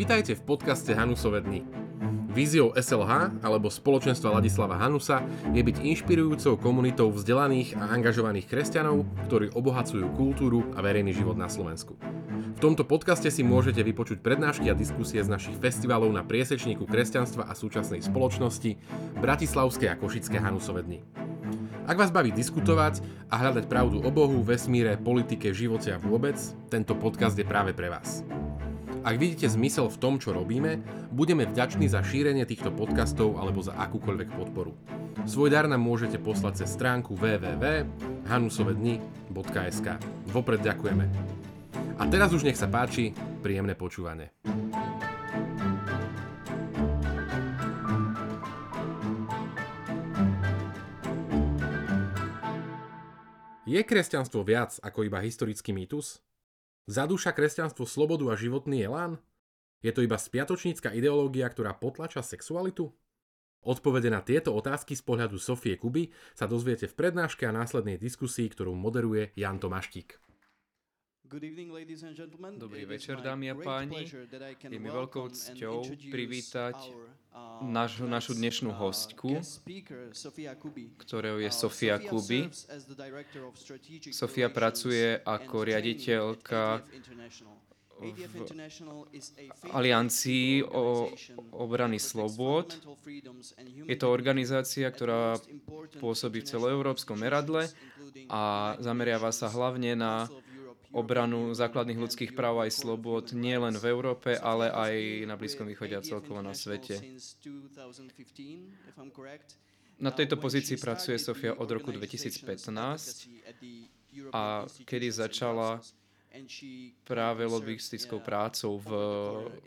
Vitajte v podcaste Hanusové dny. Víziou SLH alebo spoločenstva Ladislava Hanusa je byť inšpirujúcou komunitou vzdelaných a angažovaných kresťanov, ktorí obohacujú kultúru a verejný život na Slovensku. V tomto podcaste si môžete vypočuť prednášky a diskusie z našich festivalov na priesečníku kresťanstva a súčasnej spoločnosti Bratislavské a Košické Hanusové dny. Ak vás baví diskutovať a hľadať pravdu o Bohu, vesmíre, politike, živote a vôbec, tento podcast je práve pre vás. Ak vidíte zmysel v tom, čo robíme, budeme vďační za šírenie týchto podcastov alebo za akúkoľvek podporu. Svoj dar nám môžete poslať cez stránku www.hanusovedni.sk. Vopred ďakujeme. A teraz už nech sa páči, príjemné počúvanie. Je kresťanstvo viac ako iba historický mýtus? Zadúša kresťanstvo slobodu a životný elán? Je to iba spiatočnícka ideológia, ktorá potlača sexualitu? Odpovede na tieto otázky z pohľadu Sofie Kuby sa dozviete v prednáške a následnej diskusii, ktorú moderuje Jan Tomaštík. Dobrý večer, dámy a páni. Je mi veľkou cťou privítať uh, našu, dnešnú uh, hostku, ktorou je Sofia Kuby. Sofia pracuje ako riaditeľka v Aliancii o obrany slobod. Je to organizácia, ktorá pôsobí v celoeurópskom meradle a zameriava sa hlavne na obranu základných ľudských práv aj slobod nie len v Európe, ale aj na Blízkom východe a celkovo na svete. Na tejto pozícii pracuje Sofia od roku 2015 a kedy začala práve lobbystickou prácou v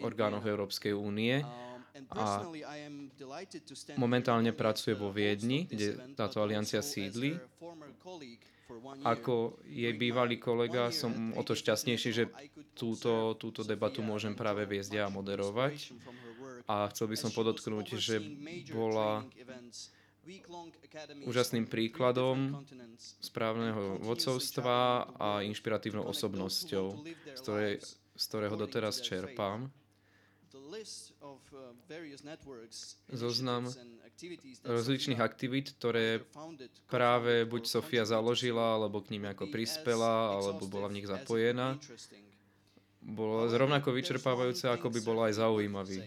orgánoch Európskej únie a momentálne pracuje vo Viedni, kde táto aliancia sídli ako jej bývalý kolega som o to šťastnejší, že túto, túto debatu môžem práve viesť ja a moderovať. A chcel by som podotknúť, že bola úžasným príkladom správneho vodcovstva a inšpiratívnou osobnosťou, z, ktorej, z ktorého doteraz čerpám. Zoznam rozličných aktivít, ktoré práve buď Sofia založila, alebo k ním ako prispela, alebo bola v nich zapojená, bolo rovnako vyčerpávajúce, ako by bolo aj zaujímavý.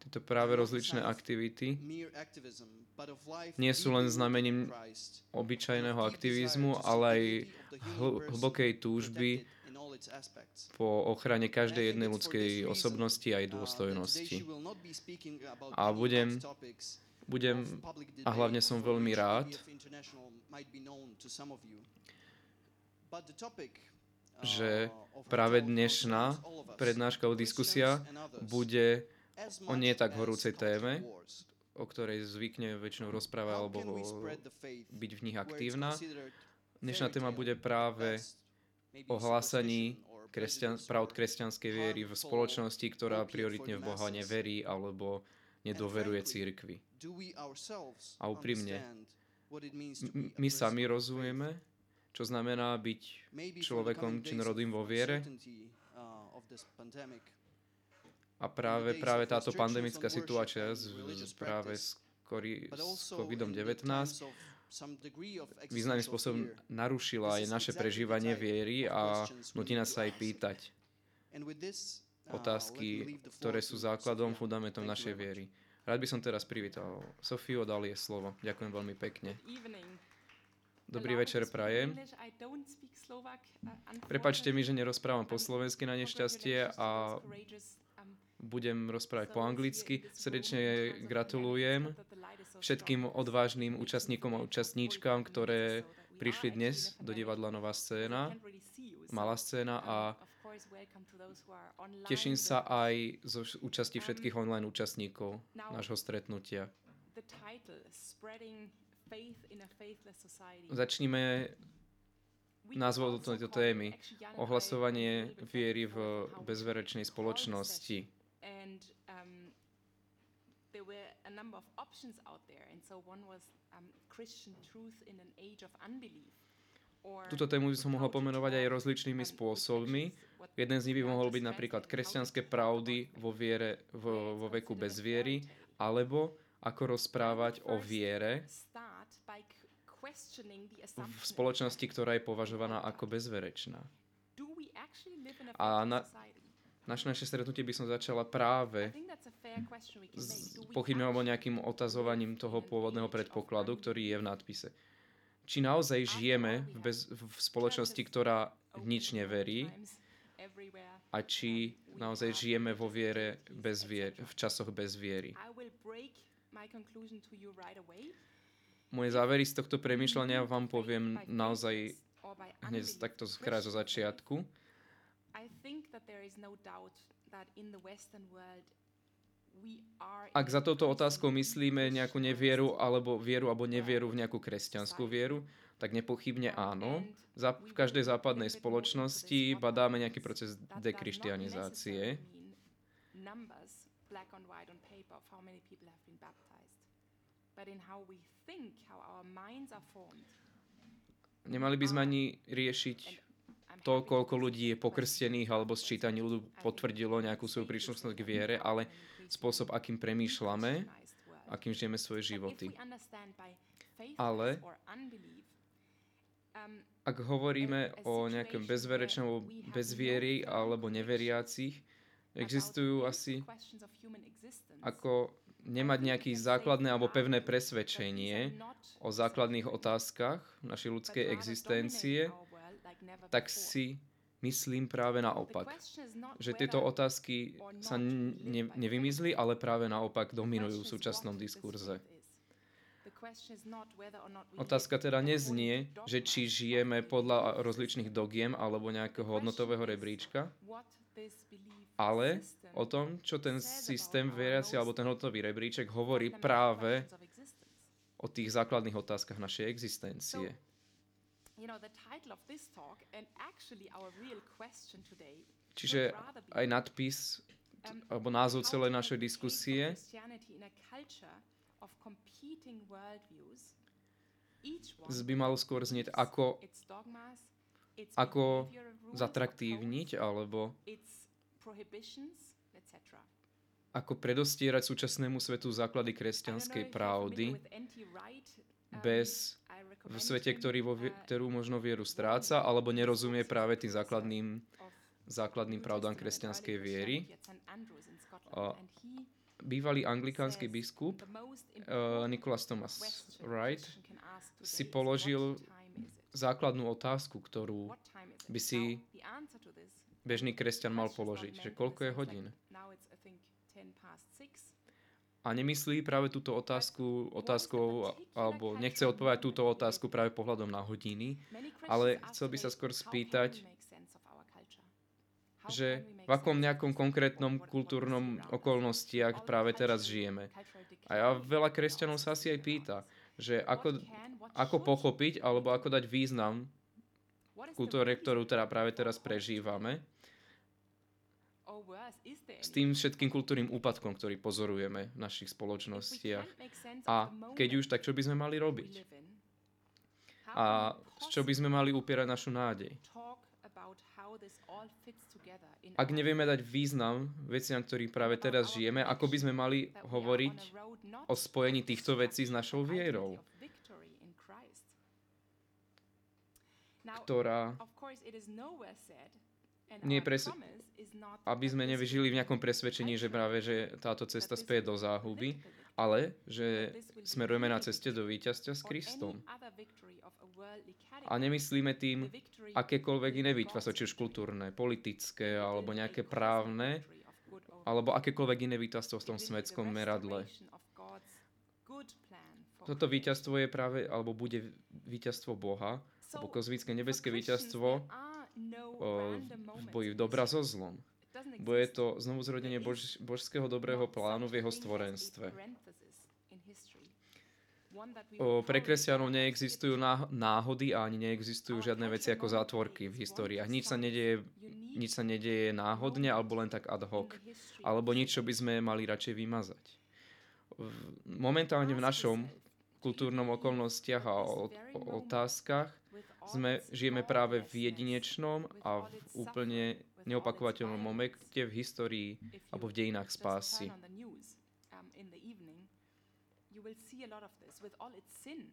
Tieto práve rozličné aktivity nie sú len znamením obyčajného aktivizmu, ale aj hlbokej túžby po ochrane každej jednej ľudskej osobnosti aj uh, dôstojnosti. A budem, budem a hlavne som veľmi rád, že práve dnešná prednáška o diskusia bude o nie tak horúcej téme, o ktorej zvykne väčšinou rozprávať alebo byť v nich aktívna. Dnešná téma bude práve o hlásaní kresťan, pravd kresťanskej viery v spoločnosti, ktorá prioritne v Boha neverí alebo nedoveruje církvi. A úprimne, my sami rozumieme, čo znamená byť človekom činorodým vo viere. A práve, práve táto pandemická situácia práve s, s COVID-19 významným spôsobom narušila aj naše prežívanie viery a nutí nás sa aj pýtať uh, otázky, ktoré sú základom, fundamentom našej viery. Rád by som teraz privítal Sofiu, dal je slovo. Ďakujem veľmi pekne. Dobrý večer, prajem. Prepačte mi, že nerozprávam po slovensky na nešťastie a budem rozprávať po anglicky. Srdečne gratulujem všetkým odvážnym účastníkom a účastníčkam, ktoré prišli dnes do divadla Nová scéna, malá scéna a teším sa aj zo účasti všetkých online účastníkov nášho stretnutia. Začníme názvou tejto témy. Ohlasovanie viery v bezverečnej spoločnosti. There were a number of options out there. And so one was um, Christian truth in an age of unbelief. túto tému by som mohol pomenovať aj rozličnými spôsobmi. Jeden z nich by mohol byť napríklad kresťanské pravdy vo, viere, vo, vo veku bez viery, alebo ako rozprávať o viere v spoločnosti, ktorá je považovaná ako bezverečná. A na, naše naše stretnutie by som začala práve s pochybňovaním o nejakým otazovaním toho pôvodného predpokladu, ktorý je v nadpise. Či naozaj žijeme v, bez, v spoločnosti, ktorá nič neverí a či naozaj žijeme vo viere bez vier, v časoch bez viery. Moje závery z tohto premyšľania vám poviem naozaj hneď takto krát zo začiatku. Ak za touto otázkou myslíme nejakú nevieru alebo vieru alebo nevieru v nejakú kresťanskú vieru, tak nepochybne áno. Za, v každej západnej spoločnosti badáme nejaký proces dekrištianizácie. Nemali by sme ani riešiť to, koľko ľudí je pokrstených alebo sčítaní ľudí potvrdilo nejakú svoju príšnosť k viere, ale spôsob, akým premýšľame, akým žijeme svoje životy. Ale ak hovoríme o nejakom bezverečnom bezviery alebo neveriacich, existujú asi ako nemať nejaké základné alebo pevné presvedčenie o základných otázkach našej ľudskej existencie, tak si myslím práve naopak. Že tieto otázky sa ne, nevymizli, ale práve naopak dominujú v súčasnom diskurze. Otázka teda neznie, že či žijeme podľa rozličných dogiem alebo nejakého hodnotového rebríčka, ale o tom, čo ten systém veriaci alebo ten hodnotový rebríček hovorí práve o tých základných otázkach našej existencie. Čiže aj nadpis um, alebo názov celej našej diskusie. By mal skôr znieť ako, ako zatraktívniť alebo ako predostierať súčasnému svetu základy kresťanskej pravdy um, bez v svete, ktorý vo, ktorú možno vieru stráca alebo nerozumie práve tým základným, základným pravdám kresťanskej viery. A bývalý anglikánsky biskup uh, Nicholas Thomas Wright si položil základnú otázku, ktorú by si bežný kresťan mal položiť, že koľko je hodín. A nemyslí práve túto otázku otázkou, alebo nechce odpovedať túto otázku práve pohľadom na hodiny, ale chcel by sa skôr spýtať, že v akom nejakom konkrétnom kultúrnom okolnostiach práve teraz žijeme. A ja veľa kresťanov sa asi aj pýta, že ako, ako pochopiť alebo ako dať význam kultúre, ktorú teda práve teraz prežívame s tým všetkým kultúrnym úpadkom, ktorý pozorujeme v našich spoločnostiach. A keď už, tak čo by sme mali robiť? A čo by sme mali upierať našu nádej? Ak nevieme dať význam veciam, ktorý práve teraz žijeme, ako by sme mali hovoriť o spojení týchto vecí s našou vierou, ktorá nie pres... aby sme nevyžili v nejakom presvedčení, že práve že táto cesta spie do záhuby, ale že smerujeme na ceste do víťazstva s Kristom. A nemyslíme tým akékoľvek iné víťazstvo, či už kultúrne, politické, alebo nejaké právne, alebo akékoľvek iné víťazstvo v tom svetskom meradle. Toto víťazstvo je práve, alebo bude víťazstvo Boha, alebo kozmické nebeské víťazstvo, v boji dobra so zlom. Bude to znovu zrodenie bož, božského dobrého plánu v jeho stvorenstve. O, pre kresťanov neexistujú náhody a ani neexistujú žiadne veci ako zátvorky v históriách. Nič sa nedieje, nič sa nedieje náhodne alebo len tak ad hoc. Alebo nič, čo by sme mali radšej vymazať. Momentálne v našom kultúrnom okolnostiach a otázkach sme, žijeme práve v jedinečnom a v úplne neopakovateľnom momente v histórii alebo v dejinách spásy. you will see a lot of this with all its sin.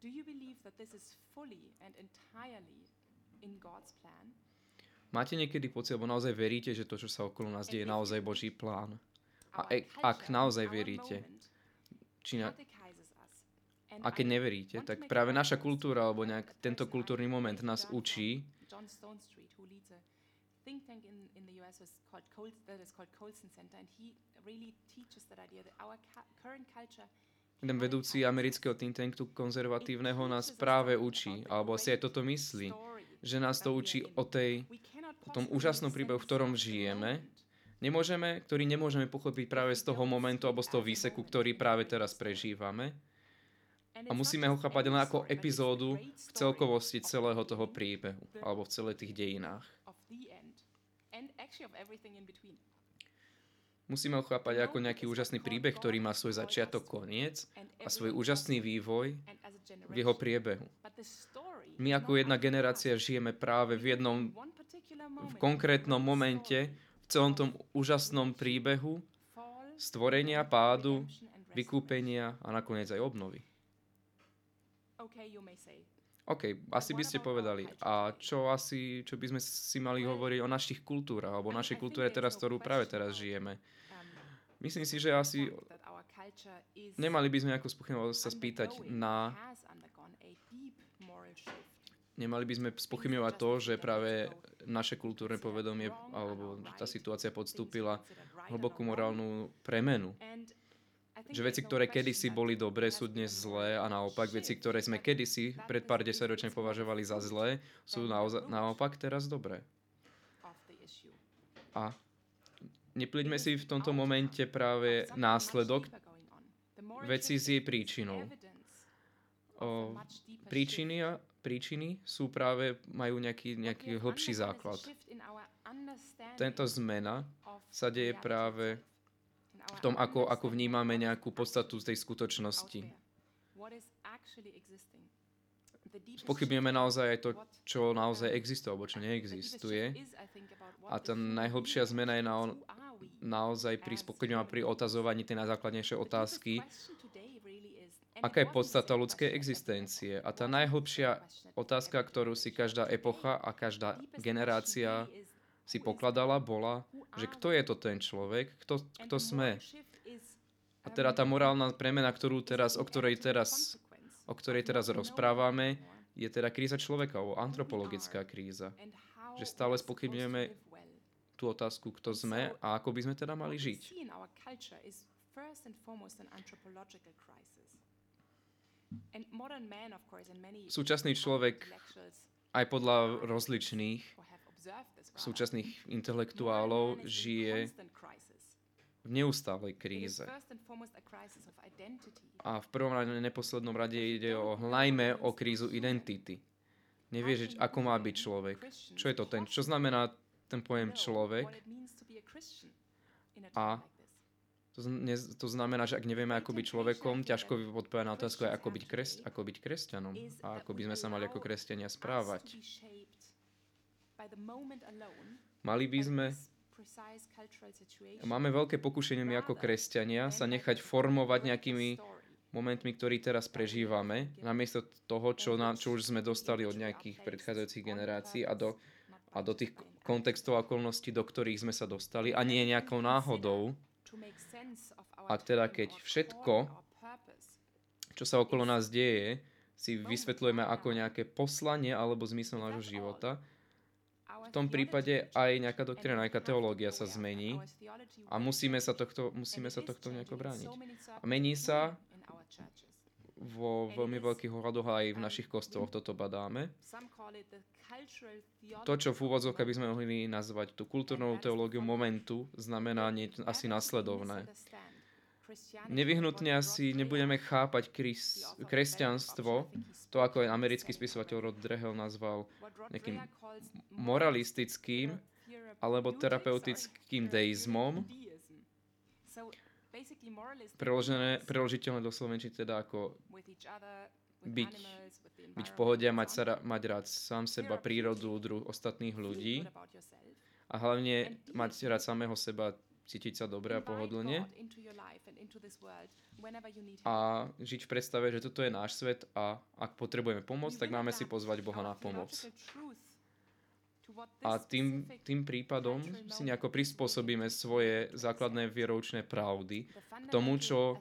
Do you believe that this is fully and entirely in God's plan? Máte niekedy pocit, alebo naozaj veríte, že to, čo sa okolo nás deje, je naozaj Boží plán? A e- ak naozaj veríte, či na, a keď neveríte, tak práve naša kultúra alebo nejak tento kultúrny moment nás učí, think tank in, in the US was called Col- that is called Colson Center, and he really teaches that idea that our ca- current culture ten vedúci amerického think tanku konzervatívneho nás práve učí, alebo si aj toto myslí, že nás to učí o, tej, o tom úžasnom príbehu, v ktorom žijeme, nemôžeme, ktorý nemôžeme pochopiť práve z toho momentu alebo z toho výseku, ktorý práve teraz prežívame. A musíme ho chápať len ako epizódu v celkovosti celého toho príbehu, alebo v celých tých dejinách. Musíme ho chápať ako nejaký úžasný príbeh, ktorý má svoj začiatok, koniec a svoj úžasný vývoj v jeho priebehu. My ako jedna generácia žijeme práve v jednom v konkrétnom momente, v celom tom úžasnom príbehu stvorenia, pádu, vykúpenia a nakoniec aj obnovy. OK, asi by ste povedali. A čo asi, čo by sme si mali hovoriť o našich kultúrach, alebo o našej kultúre teraz, ktorú práve teraz žijeme. Myslím si, že asi nemali by sme ako spochybňovať sa spýtať na... Nemali by sme spochybňovať to, že práve naše kultúrne povedomie alebo tá situácia podstúpila hlbokú morálnu premenu. Že veci, ktoré kedysi boli dobré, sú dnes zlé a naopak veci, ktoré sme kedysi pred pár desaťročne považovali za zlé, sú naoza- naopak teraz dobré. A Neplýďme si v tomto momente práve následok veci s jej príčinou. O, príčiny, a, príčiny sú práve, majú nejaký, nejaký hlbší základ. Tento zmena sa deje práve v tom, ako, ako vnímame nejakú podstatu z tej skutočnosti. Spochybňujeme naozaj aj to, čo naozaj existuje, alebo čo neexistuje. A tá najhlbšia zmena je na, naozaj pri a pri otazovaní tej najzákladnejšie otázky, aká je podstata ľudskej existencie. A tá najhlbšia otázka, ktorú si každá epocha a každá generácia si pokladala, bola, že kto je to ten človek, kto, kto sme. A teda tá morálna premena, ktorú teraz, o ktorej teraz, o ktorej teraz rozprávame, je teda kríza človeka, o antropologická kríza. Že stále spochybňujeme tú otázku, kto sme a ako by sme teda mali žiť. Súčasný človek aj podľa rozličných súčasných intelektuálov žije v neustálej kríze. A v prvom rade, neposlednom rade ide o najmä o krízu identity. Nevie, že ako má byť človek. Čo je to ten? Čo znamená ten pojem človek. A to, to znamená, že ak nevieme, ako byť človekom, ťažko odpovedať na otázku ako byť, kres, ako byť kresťanom a ako by sme sa mali ako kresťania správať. Mali by sme Máme veľké pokušenie my ako kresťania sa nechať formovať nejakými momentmi, ktorý teraz prežívame, namiesto toho, čo, na, čo už sme dostali od nejakých predchádzajúcich generácií a do, a do tých kontextov a okolností, do ktorých sme sa dostali a nie nejakou náhodou. A teda keď všetko, čo sa okolo nás deje, si vysvetľujeme ako nejaké poslanie alebo zmysel nášho života, v tom prípade aj nejaká doktrina, nejaká teológia sa zmení a musíme sa tohto, musíme sa tohto nejako brániť. A mení sa vo veľmi veľkých ohľadoch aj v našich kostoloch toto badáme. To, čo v úvodzovkách by sme mohli nazvať tú kultúrnou teológiu momentu, znamená nie, asi nasledovné. Nevyhnutne asi nebudeme chápať kris, kresťanstvo, to ako aj americký spisovateľ Rod Drehel nazval nejakým moralistickým alebo terapeutickým deizmom, Preložené, preložiteľné do slovenčiny teda ako byť, byť v pohode a mať, sa, mať rád sám seba, prírodu, druh, ostatných ľudí. a hlavne mať rád samého seba, cítiť sa dobre a pohodlne a žiť v predstave, že toto je náš svet a ak potrebujeme pomoc, tak máme si pozvať Boha na pomoc. A tým, tým prípadom si nejako prispôsobíme svoje základné vieroučné pravdy k tomu, čo,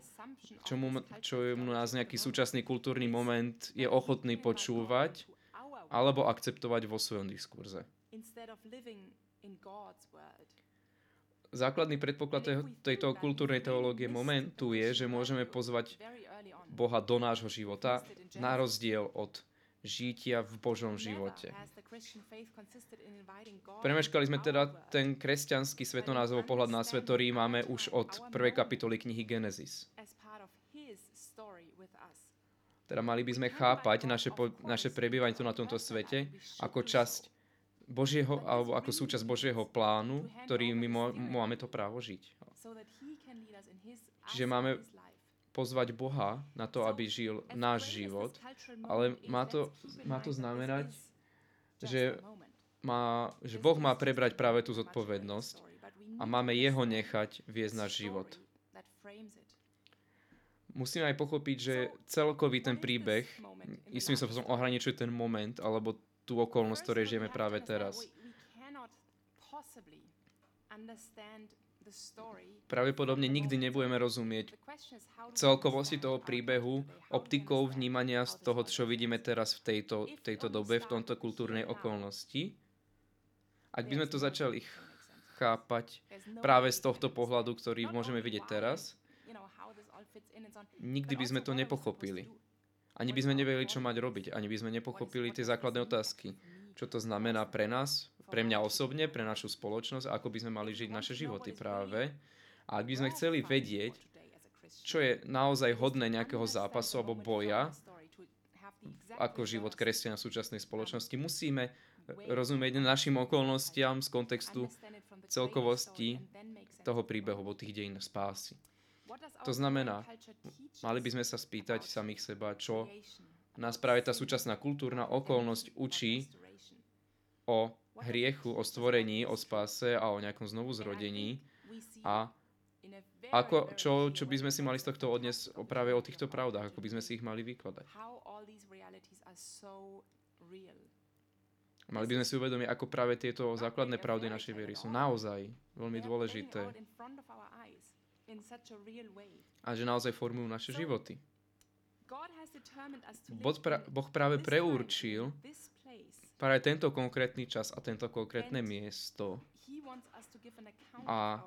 čo, mu, čo mu nás nejaký súčasný kultúrny moment je ochotný počúvať alebo akceptovať vo svojom diskurze. Základný predpoklad tejto kultúrnej teológie momentu je, že môžeme pozvať Boha do nášho života na rozdiel od žitia v Božom živote. Premeškali sme teda ten kresťanský svetonázovo pohľad na svet, ktorý máme už od prvej kapitoly knihy Genesis. Teda mali by sme chápať naše, po, naše prebývanie tu na tomto svete ako časť Božieho, alebo ako súčasť Božieho plánu, ktorý my máme to právo žiť. Čiže máme pozvať Boha na to, aby žil náš život, ale má to, má to znamenať, že, má, že Boh má prebrať práve tú zodpovednosť a máme Jeho nechať viesť náš život. Musíme aj pochopiť, že celkový ten príbeh istým spôsobom ohraničuje ten moment alebo tú okolnosť, ktorej žijeme práve teraz pravdepodobne nikdy nebudeme rozumieť celkovosti toho príbehu optikou vnímania z toho, čo vidíme teraz v tejto, v tejto dobe, v tomto kultúrnej okolnosti. Ak by sme to začali chápať práve z tohto pohľadu, ktorý môžeme vidieť teraz, nikdy by sme to nepochopili. Ani by sme nevedeli, čo mať robiť. Ani by sme nepochopili tie základné otázky. Čo to znamená pre nás, pre mňa osobne, pre našu spoločnosť, ako by sme mali žiť naše životy práve. A ak by sme chceli vedieť, čo je naozaj hodné nejakého zápasu alebo boja, ako život kresťana v súčasnej spoločnosti, musíme rozumieť našim okolnostiam z kontextu celkovosti toho príbehu, alebo tých dejín spásy. To znamená, mali by sme sa spýtať samých seba, čo nás práve tá súčasná kultúrna okolnosť učí o hriechu, o stvorení, o spáse a o nejakom znovu zrodení. a ako, čo, čo by sme si mali z tohto odnes práve o týchto pravdách, ako by sme si ich mali vykladať. Mali by sme si uvedomiť, ako práve tieto základné pravdy našej viery sú naozaj veľmi dôležité a že naozaj formujú naše životy. Boh práve preurčil práve tento konkrétny čas a tento konkrétne miesto. A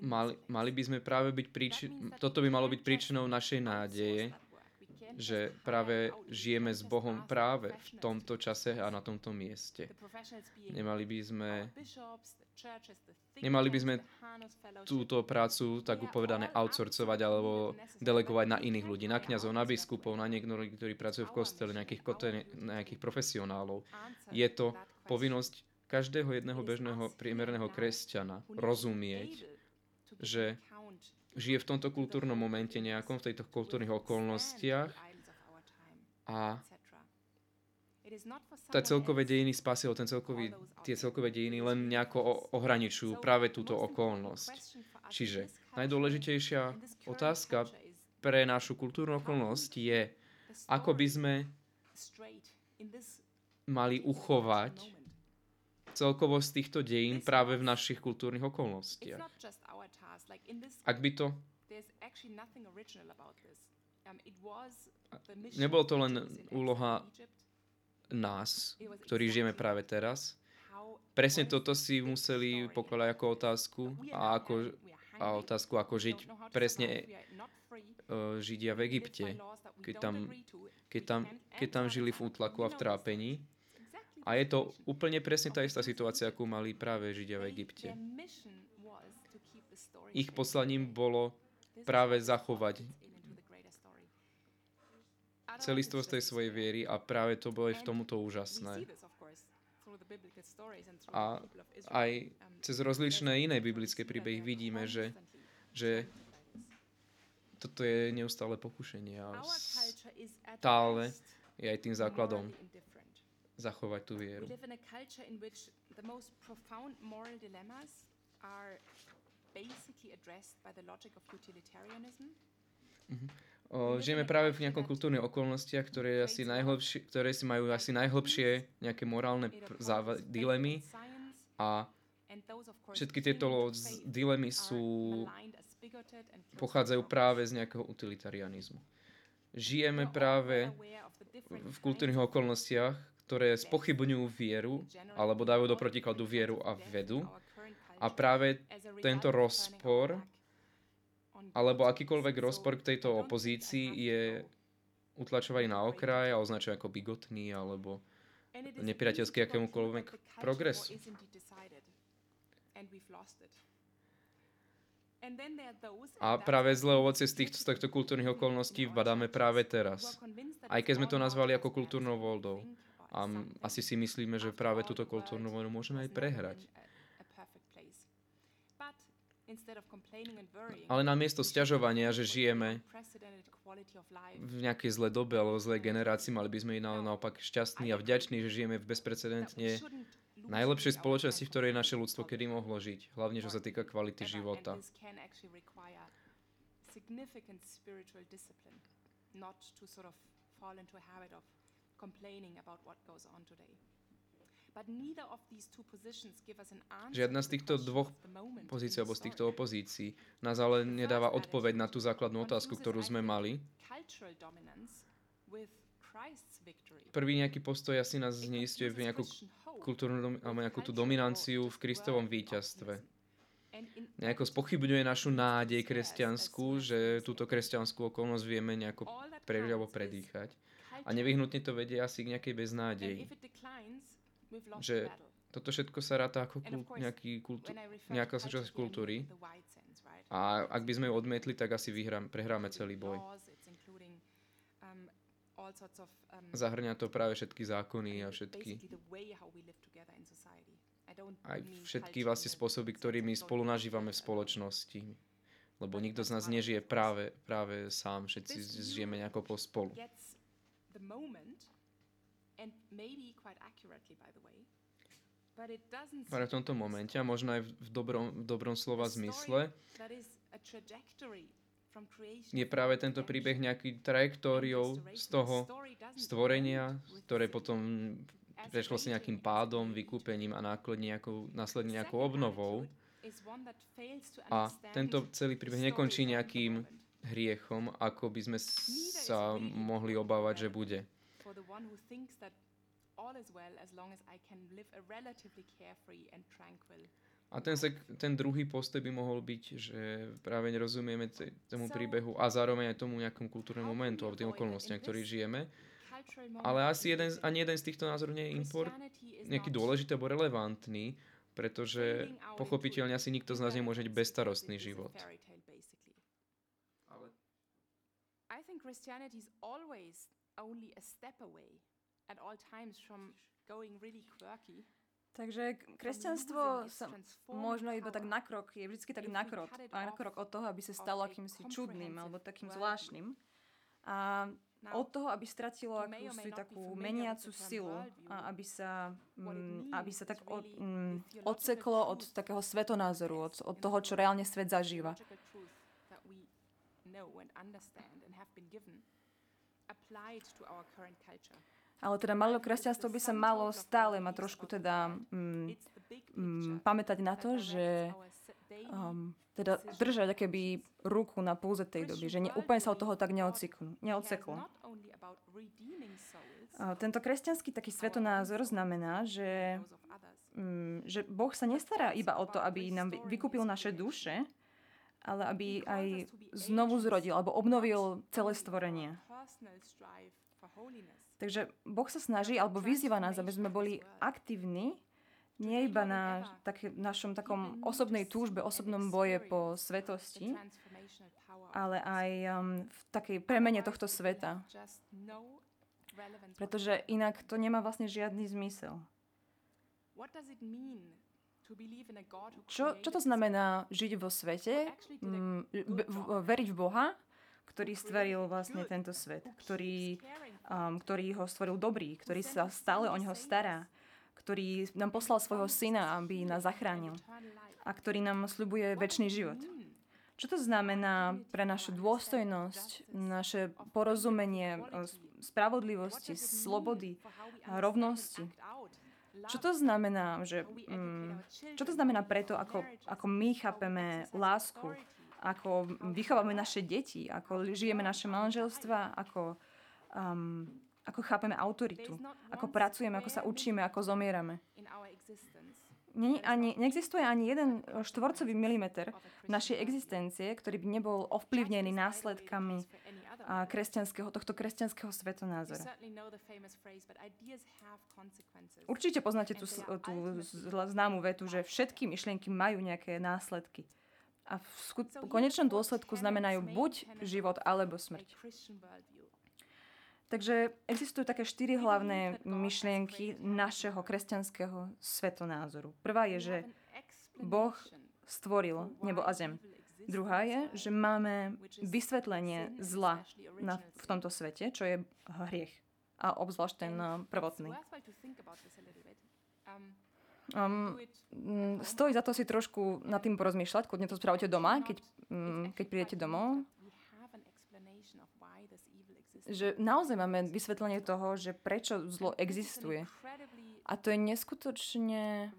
mali, mali by sme práve byť príčin, toto by malo byť príčinou našej nádeje, že práve žijeme s Bohom práve v tomto čase a na tomto mieste. Nemali by sme Nemali by sme túto prácu, tak upovedané, outsourcovať alebo delegovať na iných ľudí, na kňazov, na biskupov, na niektorých, ktorí pracujú v kostele, nejakých, kote, nejakých profesionálov. Je to povinnosť každého jedného bežného priemerného kresťana rozumieť, že žije v tomto kultúrnom momente nejakom, v tejto kultúrnych okolnostiach a tá celkové dejiny spasy, ten celkový, tie celkové dejiny len nejako ohraničujú práve túto okolnosť. Čiže najdôležitejšia otázka pre našu kultúrnu okolnosť je, ako by sme mali uchovať celkovosť týchto dejín práve v našich kultúrnych okolnostiach. Ak by to... Um, nebolo to len úloha nás, ktorí žijeme práve teraz. Presne toto si museli pokladať ako otázku a, ako, a otázku, ako žiť presne uh, Židia v Egypte, keď tam, keď, tam, keď tam žili v útlaku a v trápení. A je to úplne presne tá istá situácia, akú mali práve Židia v Egypte. Ich poslaním bolo práve zachovať celistvosť tej svojej viery a práve to bolo v tomuto úžasné. A aj cez rozličné iné biblické príbehy vidíme, že, že toto je neustále pokušenie a stále je aj tým základom zachovať tú vieru. We live in a culture in which the most profound moral dilemmas are basically addressed by the logic of utilitarianism. Mm-hmm. O, žijeme práve v nejakom kultúrnych okolnostiach, ktoré, asi najhlbšie, ktoré si majú asi najhlbšie nejaké morálne záva- dilemy a všetky tieto dilemy sú, pochádzajú práve z nejakého utilitarianizmu. Žijeme práve v kultúrnych okolnostiach, ktoré spochybňujú vieru alebo dajú do protikladu vieru a vedu. A práve tento rozpor alebo akýkoľvek rozpor k tejto opozícii je utlačovaný na okraj a označuje ako bigotný alebo nepriateľský akémukoľvek progresu. A práve zlé ovocie z, týchto, z týchto kultúrnych okolností vbadáme práve teraz. Aj keď sme to nazvali ako kultúrnou voľdou. A asi si myslíme, že práve túto kultúrnu vojnu môžeme aj prehrať. Ale namiesto sťažovania, že žijeme v nejakej zlej dobe alebo zlej generácii, mali by sme byť naopak šťastní a vďační, že žijeme v bezprecedentne najlepšej spoločnosti, v ktorej naše ľudstvo kedy mohlo žiť, hlavne čo sa týka kvality života. not to sort of fall into a habit of Žiadna z týchto dvoch pozícií alebo z týchto opozícií nás ale nedáva odpoveď na tú základnú otázku, ktorú sme mali. Prvý nejaký postoj asi nás zneistuje v nejakú kultúrnu alebo nejakú tú dominanciu v Kristovom víťazstve. Nejako spochybňuje našu nádej kresťanskú, že túto kresťanskú okolnosť vieme nejako prežiť alebo predýchať. A nevyhnutne to vedie asi k nejakej beznádeji že toto všetko sa ráta ako kult, nejaký kultú, nejaká súčasť kultúry. A ak by sme ju odmietli, tak asi vyhrám, prehráme celý boj. Um, um, Zahrňa to práve všetky zákony a všetky aj všetky vlastne spôsoby, ktorými spolu nažívame v spoločnosti. Lebo nikto z nás nežije práve, práve sám, všetci žijeme nejako po spolu. Práve v tomto momente, a možno aj v dobrom, v dobrom slova zmysle, je práve tento príbeh nejaký trajektóriou z toho stvorenia, ktoré potom prešlo si nejakým pádom, vykúpením a následne nejakou, následne nejakou obnovou. A tento celý príbeh nekončí nejakým hriechom, ako by sme sa mohli obávať, že bude a ten, ten druhý postoj by mohol byť, že práve nerozumieme tomu príbehu a zároveň aj tomu nejakom kultúrnemu momentu a tým okolnostiam, ktorý žijeme. Ale asi jeden, ani jeden z týchto názorov nie je import, nejaký dôležitý alebo relevantný, pretože pochopiteľne asi nikto z nás nemôže mať bezstarostný život. Ale... I think Christianity is always only a step away at all times from going really quirky. Takže kresťanstvo sa možno iba tak na krok, je vždy tak na krok, na krok od toho, aby sa stalo akýmsi čudným alebo takým zvláštnym. A od toho, aby stratilo akúsi takú meniacu silu a aby sa, mm, aby sa tak od, mm, odseklo od takého svetonázoru, od, od toho, čo reálne svet zažíva. Ale teda malé kresťanstvo by sa malo stále mať trošku teda mm, mm, pamätať na to, že um, teda držať akéby ruku na púze tej doby, že ne, úplne sa od toho tak neodseklo. A tento kresťanský taký svetonázor znamená, že, mm, že Boh sa nestará iba o to, aby nám vykúpil naše duše, ale aby aj znovu zrodil alebo obnovil celé stvorenie. Takže Boh sa snaží alebo vyzýva nás, aby sme boli aktívni nie iba na tak, našom takom osobnej túžbe, osobnom boje po svetosti, ale aj um, v takej premene tohto sveta. Pretože inak to nemá vlastne žiadny zmysel. Čo, čo to znamená žiť vo svete, mm, veriť v Boha, ktorý stvoril vlastne tento svet, ktorý, um, ktorý ho stvoril dobrý, ktorý sa stále o neho stará, ktorý nám poslal svojho syna, aby nás zachránil a ktorý nám sľubuje väčší život. Čo to znamená pre našu dôstojnosť, naše porozumenie, spravodlivosti, slobody, rovnosti? Čo to znamená, že, mm, čo to znamená preto, ako, ako my chápeme lásku, ako vychovávame naše deti, ako žijeme naše manželstva, ako, um, ako chápeme autoritu, ako pracujeme, ako sa učíme, ako zomierame. Nie, ani, neexistuje ani jeden štvorcový milimeter našej existencie, ktorý by nebol ovplyvnený následkami kresťanského, tohto kresťanského svetonázora. Určite poznáte tú, tú známu vetu, že všetky myšlienky majú nejaké následky. A v, skut- konečnom dôsledku znamenajú buď život alebo smrť. Takže existujú také štyri hlavné myšlienky našeho kresťanského svetonázoru. Prvá je, že Boh stvoril nebo a zem. Druhá je, že máme vysvetlenie zla na, v tomto svete, čo je hriech. A obzvlášť ten uh, prvotný. Um, stojí za to si trošku nad tým porozmýšľať, kľudne to spravte doma, keď, um, keď prídete domov že naozaj máme vysvetlenie toho, že prečo zlo existuje. A to je neskutočne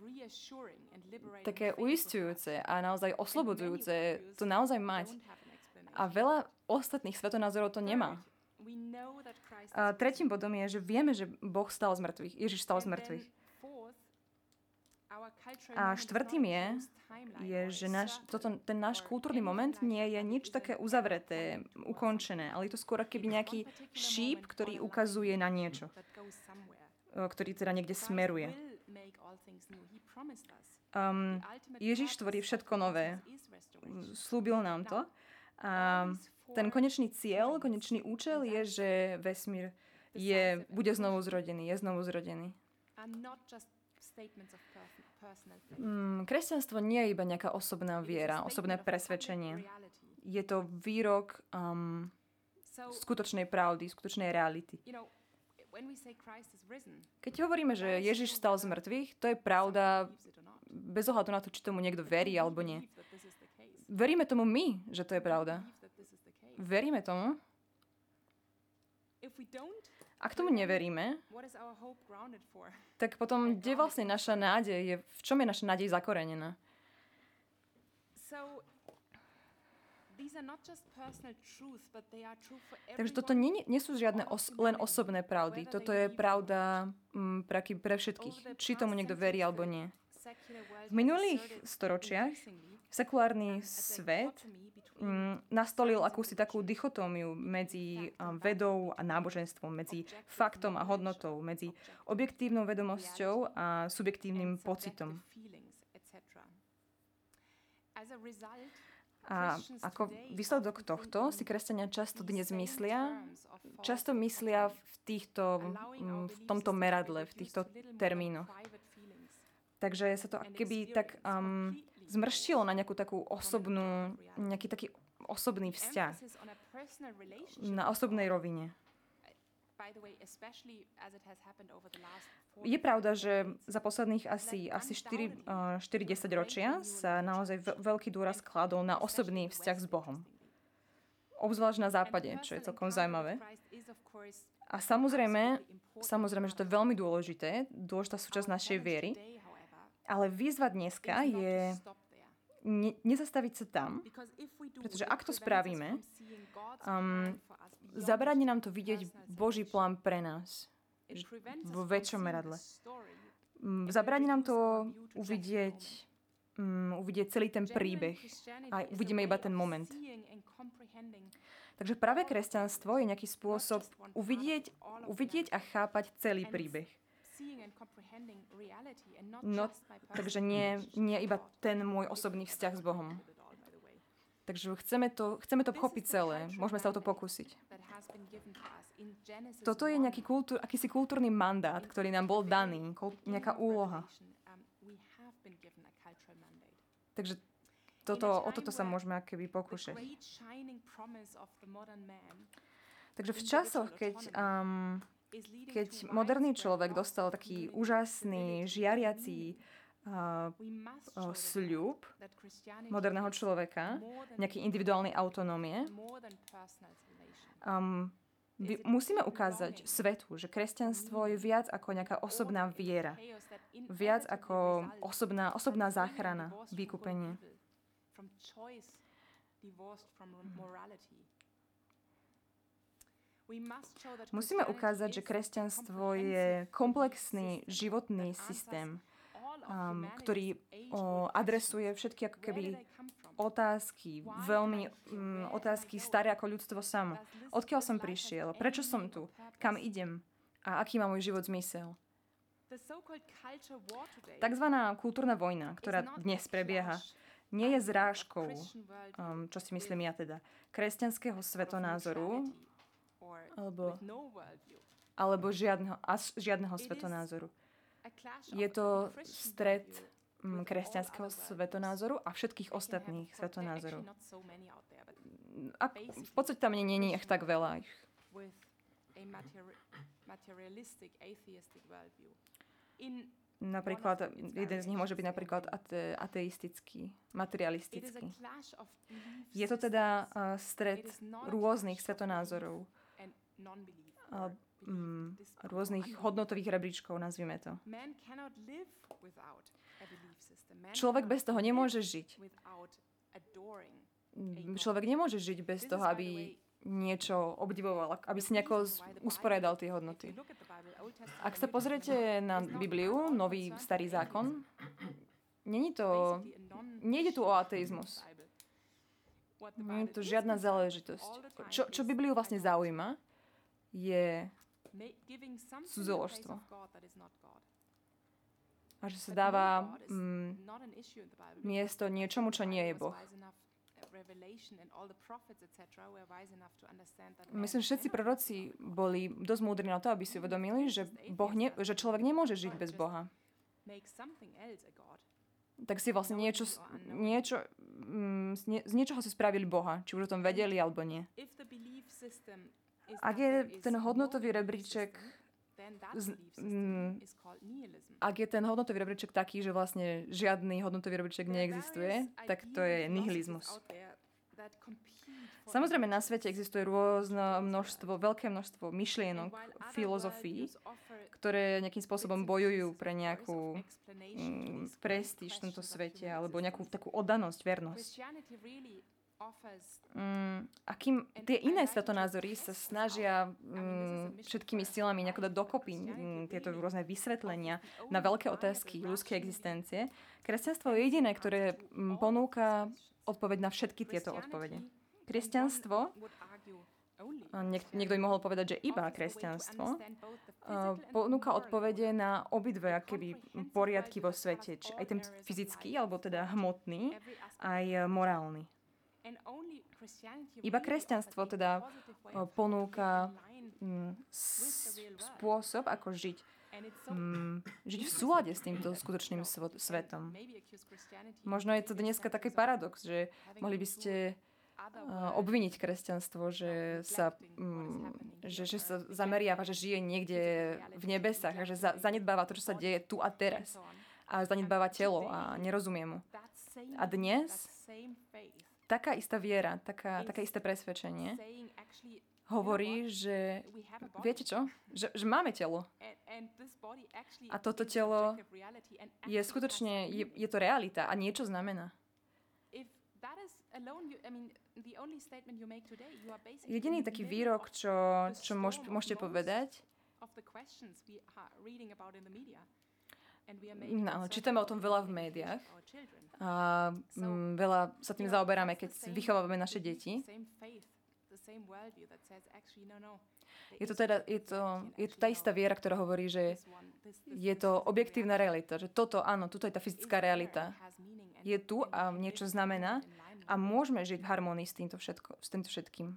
také uistujúce a naozaj oslobodzujúce to naozaj mať. A veľa ostatných svetonázorov to nemá. A tretím bodom je, že vieme, že Boh stal z mŕtvych. Ježiš stal z mŕtvych. A štvrtým je, je že náš, toto, ten náš kultúrny moment nie je nič také uzavreté, ukončené, ale je to skôr keby nejaký šíp, ktorý ukazuje na niečo, ktorý teda niekde smeruje. Um, Ježiš tvorí všetko nové. Slúbil nám to. A ten konečný cieľ, konečný účel je, že vesmír je, bude znovu zrodený, je znovu zrodený. Mm, kresťanstvo nie je iba nejaká osobná viera, osobné presvedčenie. Je to výrok um, skutočnej pravdy, skutočnej reality. Keď hovoríme, že Ježiš stal z mŕtvych, to je pravda bez ohľadu na to, či tomu niekto verí alebo nie. Veríme tomu my, že to je pravda. Veríme tomu. Ak tomu neveríme, tak potom kde vlastne naša nádej je, v čom je naša nádej zakorenená? Takže toto nie, nie sú žiadne os, len osobné pravdy. Toto je pravda m, mm, pre, pre všetkých, či tomu niekto verí alebo nie. V minulých storočiach sekulárny svet mm, nastolil akúsi takú dichotómiu medzi vedou a náboženstvom, medzi faktom a hodnotou, medzi objektívnou vedomosťou a subjektívnym pocitom. A ako výsledok tohto si kresťania často dnes myslia, často myslia v, týchto, mm, v tomto meradle, v týchto termínoch. Takže sa to keby tak um, zmrštilo na nejakú takú osobnú, nejaký taký osobný vzťah na osobnej rovine. Je pravda, že za posledných asi, asi 4, 4 10 ročia sa naozaj veľký dôraz kladol na osobný vzťah s Bohom. Obzvlášť na západe, čo je celkom zaujímavé. A samozrejme, samozrejme, že to je veľmi dôležité, dôležitá súčasť našej viery, ale výzva dneska je ne, nezastaviť sa tam, pretože ak to spravíme, um, zabráni nám to vidieť Boží plán pre nás vo väčšom meradle. Mm, zabráni nám to uvidieť, um, uvidieť celý ten príbeh a uvidíme iba ten moment. Takže práve kresťanstvo je nejaký spôsob uvidieť, uvidieť a chápať celý príbeh. No, takže nie, nie iba ten môj osobný vzťah s Bohom. Takže chceme to, chceme to pochopiť celé. Môžeme sa o to pokúsiť. Toto je nejaký kultúr, akýsi kultúrny mandát, ktorý nám bol daný, nejaká úloha. Takže toto, o toto sa môžeme akéby pokúšať. Takže v časoch, keď, um, keď moderný človek dostal taký úžasný, žiariací uh, uh, sľub moderného človeka, nejaký individuálnej autonómie, um, musíme ukázať svetu, že kresťanstvo je viac ako nejaká osobná viera. Viac ako osobná, osobná záchrana, vykúpenie. Musíme ukázať, že kresťanstvo je komplexný životný systém, um, ktorý o, adresuje všetky ako keby otázky, veľmi um, otázky staré ako ľudstvo samo. Odkiaľ som prišiel? Prečo som tu? Kam idem? A aký má môj život zmysel? Takzvaná kultúrna vojna, ktorá dnes prebieha, nie je zrážkou, um, čo si myslím ja teda, kresťanského svetonázoru, alebo, alebo žiadneho, žiadneho svetonázoru. Je to stred mm, kresťanského svetonázoru a všetkých ostatných svetonázorov. A v podstate tam nie je ich tak veľa. Ich. Napríklad, jeden z nich môže byť napríklad ate, ateistický, materialistický. Je to teda uh, stred rôznych svetonázorov rôznych hodnotových rebríčkov, nazvime to. Človek bez toho nemôže žiť. Mm, človek nemôže žiť bez toho, aby niečo obdivoval, aby si nejako usporiadal tie hodnoty. Ak sa pozriete na Bibliu, nový starý zákon, není to, nejde tu o ateizmus. Nie je to žiadna záležitosť. Čo, čo Bibliu vlastne zaujíma, je cudzoložstvo. A že sa dáva mm, miesto niečomu, čo nie je Boh. Myslím, že všetci proroci boli dosť múdri na to, aby si uvedomili, že, boh ne, že človek nemôže žiť bez Boha. Tak si vlastne niečo, niečo mm, z niečoho si spravili Boha, či už o tom vedeli alebo nie. Ak je ten hodnotový rebríček mm, ak je ten hodnotový rebríček taký, že vlastne žiadny hodnotový rebríček neexistuje, tak to je nihilizmus. Samozrejme, na svete existuje rôzne množstvo, veľké množstvo myšlienok, filozofií, ktoré nejakým spôsobom bojujú pre nejakú mm, prestíž v tomto svete alebo nejakú takú oddanosť, vernosť. Mm, a kým tie iné svetonázory sa snažia mm, všetkými silami nejako dať dokopy mm, tieto rôzne vysvetlenia na veľké otázky ľudskej existencie, kresťanstvo je jediné, ktoré ponúka odpoveď na všetky tieto odpovede. Kresťanstvo Niek- niekto by mohol povedať, že iba kresťanstvo ponúka odpovede na obidve keby poriadky vo svete, či aj ten fyzický, alebo teda hmotný, aj morálny. Iba kresťanstvo teda ponúka mm, spôsob, ako žiť. Mm, žiť v súlade s týmto skutočným svetom. Možno je to dneska taký paradox, že mohli by ste obviniť kresťanstvo, že sa, mm, že, že sa zameriava, že žije niekde v nebesách a že za, zanedbáva to, čo sa deje tu a teraz. A zanedbáva telo a nerozumie mu. A dnes taká istá viera, taká, také isté presvedčenie hovorí, že viete čo? Že, že máme telo. A toto telo je skutočne, je, je to realita a niečo znamená. Jediný taký výrok, čo, čo môž, môžete povedať, No, čítame o tom veľa v médiách a m, veľa sa tým zaoberáme, keď vychovávame naše deti. Je to teda je to, je to tá istá viera, ktorá hovorí, že je to objektívna realita, že toto, áno, toto je tá fyzická realita. Je tu a niečo znamená a môžeme žiť v harmonii s týmto, všetko, s týmto všetkým.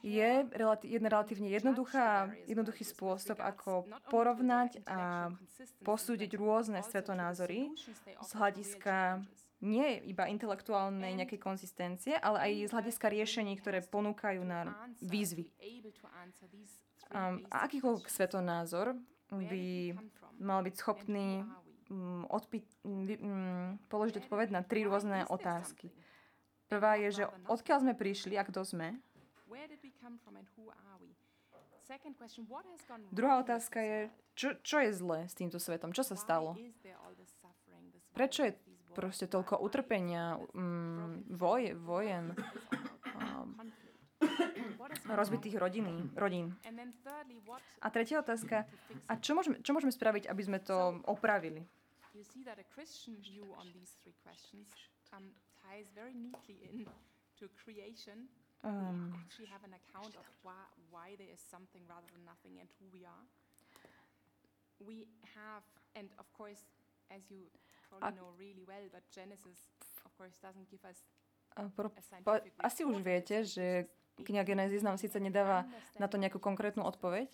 Je relati- jedna relatívne jednoduchá, jednoduchý spôsob, ako porovnať a posúdiť rôzne svetonázory z hľadiska nie iba intelektuálnej nejakej konzistencie, ale aj z hľadiska riešení, ktoré ponúkajú na výzvy. A akýkoľvek svetonázor by mal byť schopný um, odpi- um, položiť odpoveď na tri rôzne otázky. Prvá je, že odkiaľ sme prišli a kto sme. Druhá otázka je, čo, čo je zlé s týmto svetom? Čo sa stalo? Prečo je proste toľko utrpenia, um, voj, vojen, um, rozbitých rodiny, rodín? A tretia otázka, a čo môžeme, čo môžeme spraviť, aby sme to opravili? You see that a Christian view on these three questions um, ties very neatly in to creation. Um, we have and of course, as you probably know really well, but Genesis, of course, doesn't give us a po, asi už viete, že kniha Genesis nám síce nedáva na to nejakú konkrétnu odpoveď,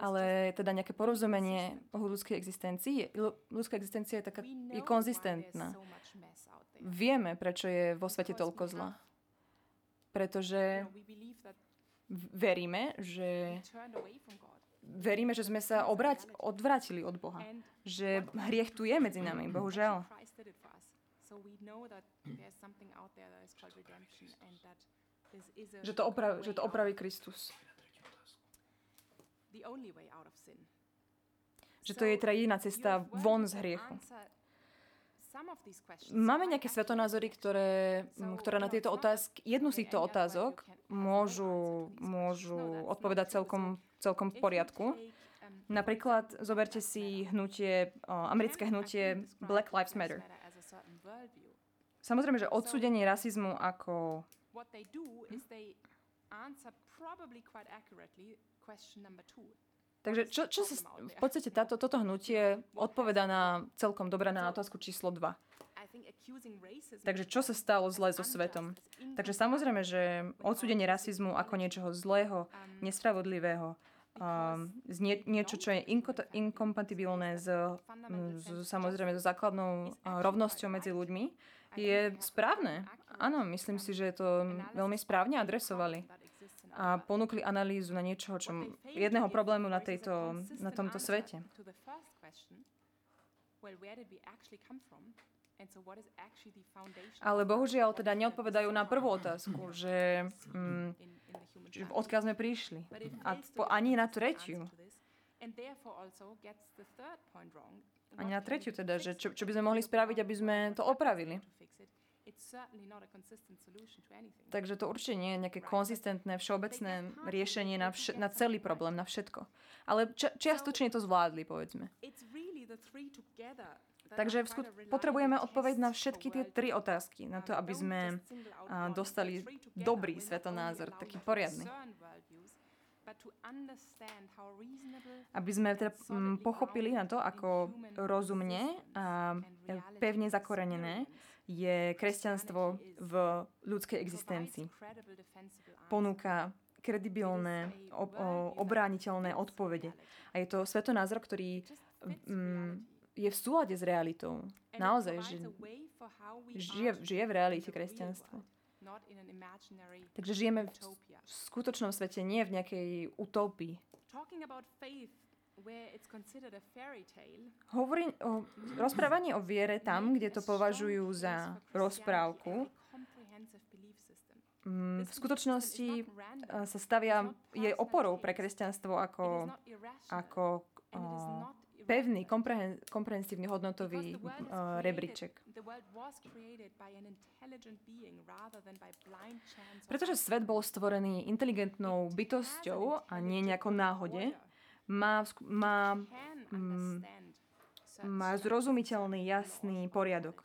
ale teda nejaké porozumenie o ľudskej existencii. Ľudská existencia je taká, je konzistentná. Vieme, prečo je vo svete toľko zla. Pretože veríme, že veríme, že sme sa obrať, odvrátili od Boha. Že hriech tu je medzi nami, bohužiaľ. Že to, oprav, že to opraví Kristus. Že to je teda jediná cesta von z hriechu. Máme nejaké svetonázory, ktoré, ktoré na tieto otázky, jednu z týchto otázok môžu, môžu odpovedať celkom, celkom v poriadku. Napríklad zoberte si hnutie, americké hnutie Black Lives Matter. Samozrejme, že odsúdenie rasizmu ako Takže čo, čo sa, v podstate táto, toto hnutie odpoveda na celkom dobre na otázku číslo 2. Takže čo sa stalo zle so svetom? Takže samozrejme, že odsúdenie rasizmu ako niečoho zlého, nespravodlivého, um, z nie, niečo, čo je inko- inkompatibilné s, s, samozrejme so základnou rovnosťou medzi ľuďmi, je správne. Áno, myslím si, že to veľmi správne adresovali a ponúkli analýzu na niečoho, čo, jedného problému na, tejto, na tomto svete. Ale bohužiaľ teda neodpovedajú na prvú otázku, že, mm, odkiaľ sme prišli. A ani na tretiu. Ani na tretiu teda, že čo, čo by sme mohli spraviť, aby sme to opravili. Takže to určite nie je nejaké konzistentné, všeobecné riešenie na, vš- na celý problém, na všetko. Ale či- čiastočne to zvládli, povedzme. Takže skut- potrebujeme odpoveď na všetky tie tri otázky, na to, aby sme dostali dobrý svetonázor, taký poriadny. Aby sme teda m, pochopili na to, ako rozumne a pevne zakorenené je kresťanstvo v ľudskej existencii. Ponúka kredibilné, ob, obrániteľné odpovede. A je to svetonázor, ktorý mm, je v súlade s realitou. Naozaj, že žije, žije v realite kresťanstvo. Takže žijeme v skutočnom svete, nie v nejakej utopii. Hovorí o rozprávanie o viere tam, kde to považujú za rozprávku, mm, v skutočnosti e, sa stavia, je oporou pre kresťanstvo ako, ako o, pevný, komprehen, komprehensívny hodnotový uh, rebríček. Pretože svet bol stvorený inteligentnou bytosťou a nie nejako náhode, má, má, má zrozumiteľný, jasný poriadok.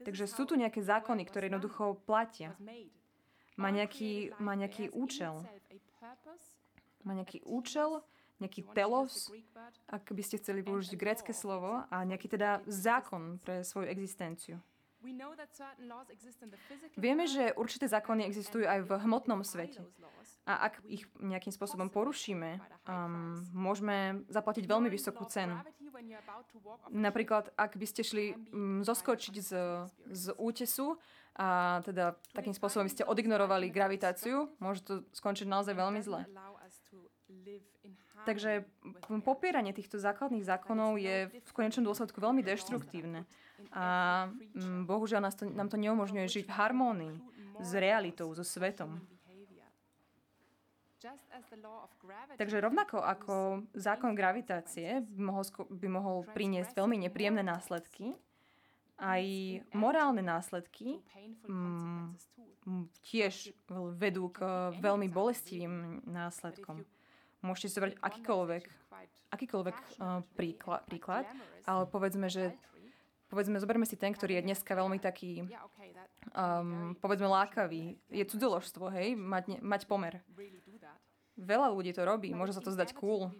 Takže sú tu nejaké zákony, ktoré jednoducho platia. Má nejaký, má nejaký účel. Má nejaký účel, nejaký telos, ak by ste chceli použiť grécke slovo, a nejaký teda zákon pre svoju existenciu. Vieme, že určité zákony existujú aj v hmotnom svete. A ak ich nejakým spôsobom porušíme, um, môžeme zaplatiť veľmi vysokú cenu. Napríklad, ak by ste šli um, zoskočiť z, z útesu a teda takým spôsobom by ste odignorovali gravitáciu, môže to skončiť naozaj veľmi zle. Takže popieranie týchto základných zákonov je v konečnom dôsledku veľmi deštruktívne. A mm, bohužiaľ nás to, nám to neumožňuje žiť v harmónii s realitou, so svetom. Takže rovnako ako zákon gravitácie by mohol, by mohol priniesť veľmi nepríjemné následky, aj morálne následky mm, tiež vedú k veľmi bolestivým následkom. Môžete si zobrať akýkoľvek, akýkoľvek uh, príklad, príklad, ale povedzme, že povedzme, zoberme si ten, ktorý je dneska veľmi taký, um, povedzme, lákavý. Je cudzoložstvo, hej, mať, mať pomer. Veľa ľudí to robí, môže sa to zdať cool,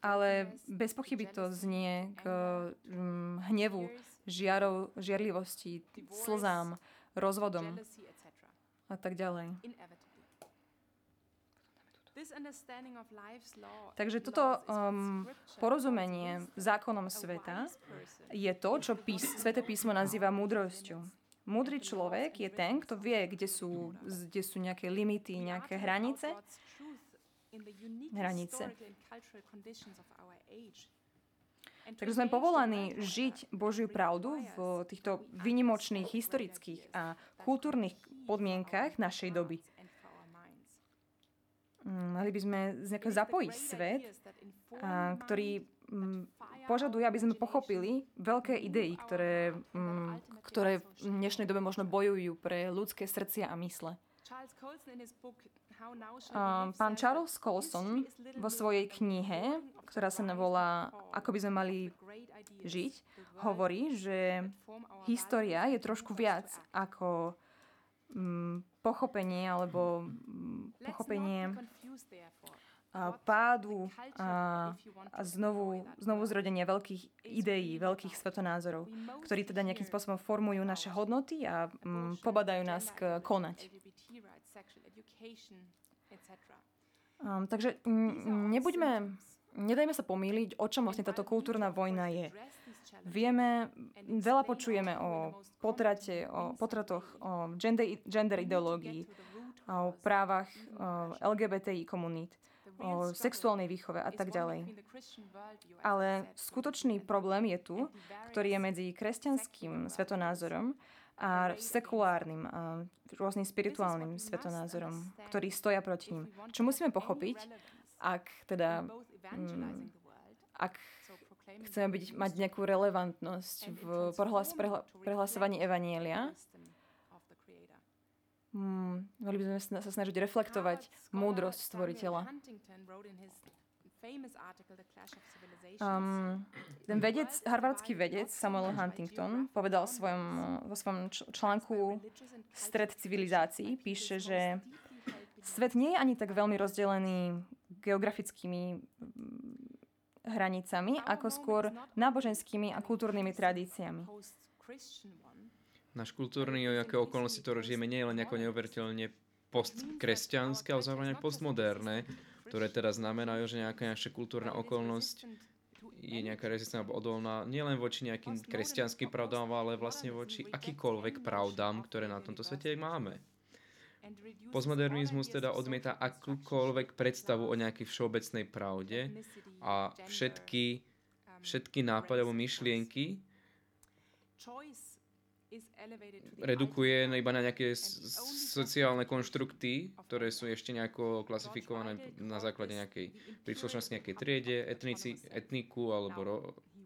ale bez pochyby to znie k um, hnevu, žiarov, žiarlivosti, slzám, rozvodom a tak ďalej. Takže toto um, porozumenie zákonom sveta je to, čo pís, Svete písmo nazýva múdrosťou. Múdry človek je ten, kto vie, kde sú, kde sú nejaké limity, nejaké hranice. Hranice. Takže sme povolaní žiť Božiu pravdu v týchto vynimočných historických a kultúrnych podmienkach našej doby. Mm, mali by sme zapojiť svet, ktorý mm, požaduje, aby sme pochopili veľké idei, ktoré, mm, ktoré v dnešnej dobe možno bojujú pre ľudské srdcia a mysle. Pán Charles Colson vo svojej knihe, ktorá sa volá Ako by sme mali žiť, hovorí, že história je trošku viac ako pochopenie alebo pochopenie pádu a, a znovu, znovu zrodenia veľkých ideí, veľkých svetonázorov, ktorí teda nejakým spôsobom formujú naše hodnoty a m, pobadajú nás k konať. Um, takže m, nebuďme, nedajme sa pomýliť, o čom vlastne táto kultúrna vojna je. Vieme, veľa počujeme o potrate, o potratoch, o gender, gender ideológii, o právach o LGBTI komunít, o sexuálnej výchove a tak ďalej. Ale skutočný problém je tu, ktorý je medzi kresťanským svetonázorom a sekulárnym a rôznym spirituálnym svetonázorom, ktorí stoja proti ním. Čo musíme pochopiť, ak teda mm, ak chceme byť, mať nejakú relevantnosť v prehlas, prehla, prehlasovaní Evanielia, hmm, mali by sme sa snažiť reflektovať múdrosť stvoriteľa. Um, ten vedec, harvardský vedec Samuel Huntington povedal svojom, vo svojom článku Stred civilizácií, píše, že svet nie je ani tak veľmi rozdelený geografickými hranicami, ako skôr náboženskými a kultúrnymi tradíciami. Náš kultúrny, o aké okolnosti to žijeme, nie je len ako neuveriteľne postkresťanské, ale zároveň postmoderné, ktoré teda znamenajú, že nejaká naša kultúrna okolnosť je nejaká rezistentná alebo odolná nielen voči nejakým kresťanským pravdám, ale vlastne voči akýkoľvek pravdám, ktoré na tomto svete máme. Postmodernizmus teda odmieta akúkoľvek predstavu o nejakej všeobecnej pravde a všetky, všetky nápady alebo myšlienky redukuje iba na nejaké sociálne konštrukty, ktoré sú ešte nejako klasifikované na základe nejakej príslušnosti nejakej triede, etnici, etniku alebo ro,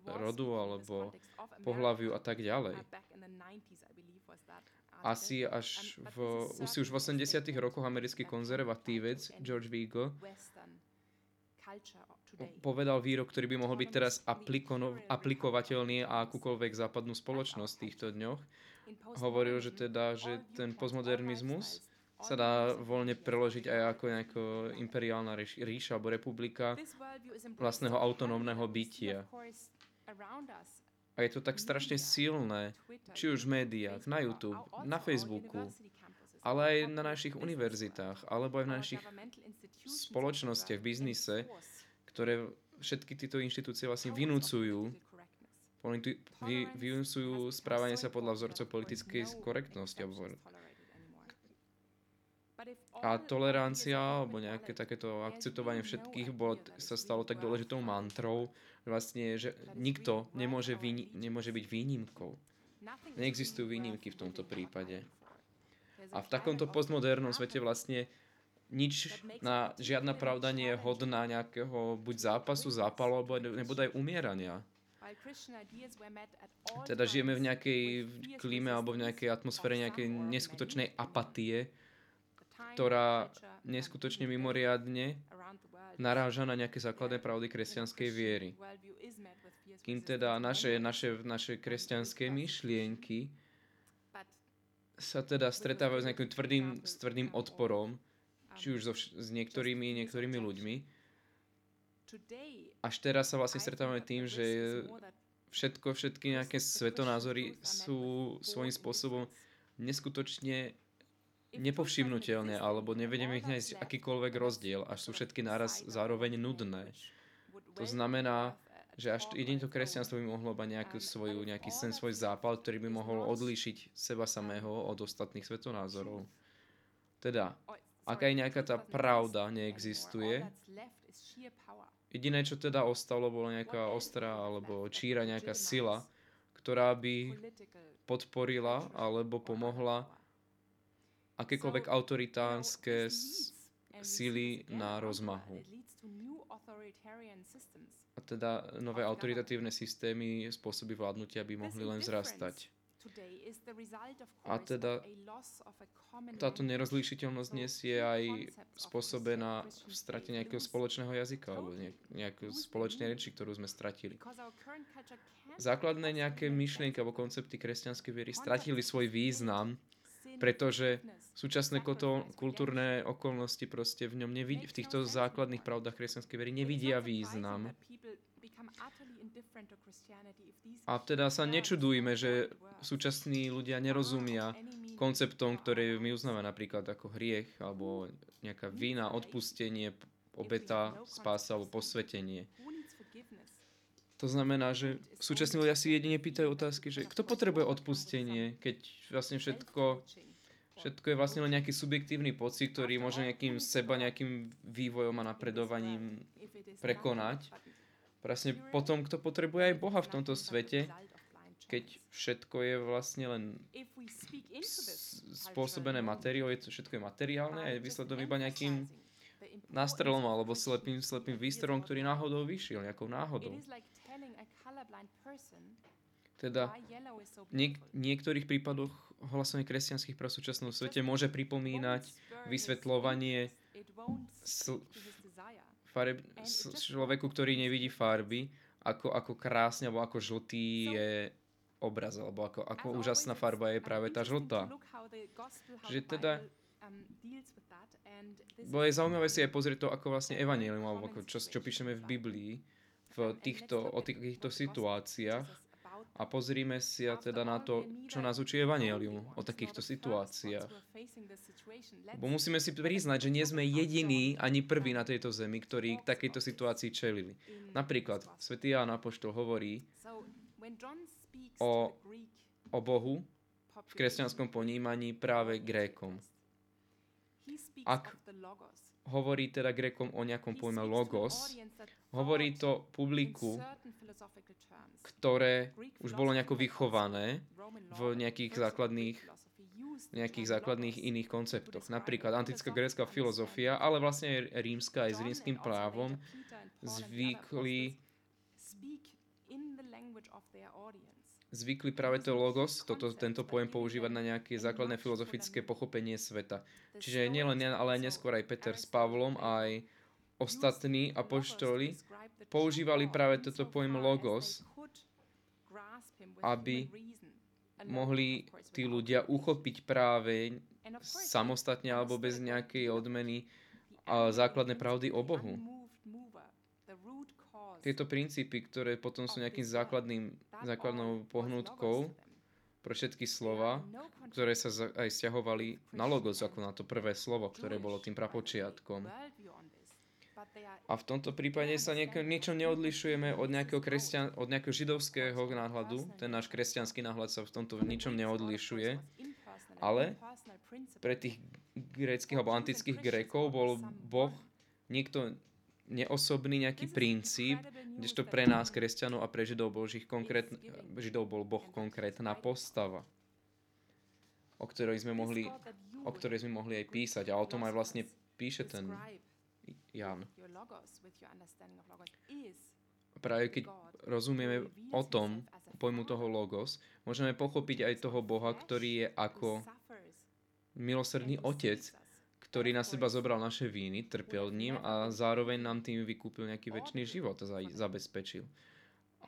rodu alebo pohľaviu a tak ďalej asi až v, si už v 80 rokoch americký konzervatívec George Weigel povedal výrok, ktorý by mohol byť teraz aplikovateľný a akúkoľvek západnú spoločnosť v týchto dňoch. Hovoril, že teda, že ten postmodernizmus sa dá voľne preložiť aj ako nejaká imperiálna ríša alebo republika vlastného autonómneho bytia. A je to tak strašne silné, či už v médiách, na YouTube, na Facebooku, ale aj na našich univerzitách, alebo aj v našich spoločnostiach, v biznise, ktoré všetky tieto inštitúcie vlastne vynúcujú, vynúcujú správanie sa podľa vzorcov politickej korektnosti. A tolerancia, alebo nejaké takéto akceptovanie všetkých bod sa stalo tak dôležitou mantrou, vlastne, že nikto nemôže, výni- nemôže byť výnimkou. Neexistujú výnimky v tomto prípade. A v takomto postmodernom svete vlastne nič, na, žiadna pravda nie je hodná nejakého buď zápasu, zápalu, alebo nebude aj umierania. Teda žijeme v nejakej klíme alebo v nejakej atmosfére nejakej neskutočnej apatie, ktorá neskutočne mimoriadne naráža na nejaké základné pravdy kresťanskej viery. Kým teda naše, naše, naše kresťanské myšlienky sa teda stretávajú s nejakým tvrdým, s tvrdým odporom, či už so, s niektorými, niektorými ľuďmi. Až teraz sa vlastne stretávame tým, že všetko, všetky nejaké svetonázory sú svojím spôsobom neskutočne nepovšimnutelné, alebo nevedeme ich nájsť akýkoľvek rozdiel, až sú všetky naraz zároveň nudné. To znamená, že až jedine to kresťanstvo by mohlo mať nejaký, svoju, nejaký sen, svoj zápal, ktorý by mohol odlíšiť seba samého od ostatných svetonázorov. Teda, ak aj nejaká tá pravda neexistuje, jediné, čo teda ostalo, bolo nejaká ostrá alebo číra nejaká sila, ktorá by podporila alebo pomohla akékoľvek autoritánske síly na rozmahu. A teda nové autoritatívne systémy, spôsoby vládnutia by mohli len vzrastať. A teda táto nerozlíšiteľnosť dnes je aj spôsobená v strate nejakého spoločného jazyka alebo nejakého spoločnej reči, ktorú sme stratili. Základné nejaké myšlienky alebo koncepty kresťanskej viery stratili svoj význam, pretože súčasné kultúrne okolnosti proste v ňom nevidí, v týchto základných pravdách kresťanskej viery nevidia význam. A teda sa nečudujme, že súčasní ľudia nerozumia konceptom, ktoré my uznáme napríklad ako hriech, alebo nejaká vina, odpustenie, obeta, spása alebo posvetenie. To znamená, že súčasní ľudia si jedine pýtajú otázky, že kto potrebuje odpustenie, keď vlastne všetko Všetko je vlastne len nejaký subjektívny pocit, ktorý môže nejakým seba, nejakým vývojom a napredovaním prekonať. Presne potom, kto potrebuje aj Boha v tomto svete, keď všetko je vlastne len spôsobené materiou, je to všetko je materiálne a je výsledom iba nejakým nástrelom alebo slepým, slepým výstrelom, ktorý náhodou vyšiel, nejakou náhodou. Teda v niek- niektorých prípadoch hlasovanie kresťanských v súčasnom svete môže pripomínať vysvetľovanie sl- fareb, človeku, ktorý nevidí farby, ako, ako krásne alebo ako žltý je obraz, alebo ako, ako úžasná farba je práve tá žltá. Že teda bo je zaujímavé si aj pozrieť to, ako vlastne evanelium, alebo ako čo, čo píšeme v Biblii, v týchto, o týchto situáciách, a pozrime si teda na to, čo nás učí Evangelium o takýchto situáciách. Bo musíme si priznať, že nie sme jediní ani prví na tejto zemi, ktorí k takejto situácii čelili. Napríklad, svätý Ján Apoštol hovorí o, o Bohu v kresťanskom ponímaní práve Grékom. Ak hovorí teda Grékom o nejakom pojme logos, hovorí to publiku, ktoré už bolo nejako vychované v nejakých základných nejakých základných iných konceptoch. Napríklad antická grécka filozofia, ale vlastne aj rímska aj s rímským právom zvykli zvykli práve to logos, toto, tento pojem používať na nejaké základné filozofické pochopenie sveta. Čiže nielen ale aj neskôr aj Peter s Pavlom, aj ostatní apoštoli používali práve toto pojem logos aby mohli tí ľudia uchopiť práve samostatne alebo bez nejakej odmeny a základné pravdy o Bohu. tieto princípy, ktoré potom sú nejakým základným, základnou pohnutkou pre všetky slova, ktoré sa aj stiahovali na logos, ako na to prvé slovo, ktoré bolo tým prapočiatkom. A v tomto prípade sa nieko, niečo neodlišujeme od nejakého, kresťan, od nejakého židovského náhľadu. Ten náš kresťanský náhľad sa v tomto ničom neodlišuje. Ale pre tých gréckých alebo antických grékov bol Boh niekto neosobný nejaký princíp, kdežto pre nás, kresťanov a pre židov bol, konkrét, židov bol Boh konkrétna postava, o ktorej sme mohli, o ktorej sme mohli aj písať. A o tom aj vlastne píše ten Jan. Práve keď rozumieme o tom, pojmu toho logos, môžeme pochopiť aj toho Boha, ktorý je ako milosrdný otec, ktorý na seba zobral naše víny, trpel ním a zároveň nám tým vykúpil nejaký väčší život a zabezpečil.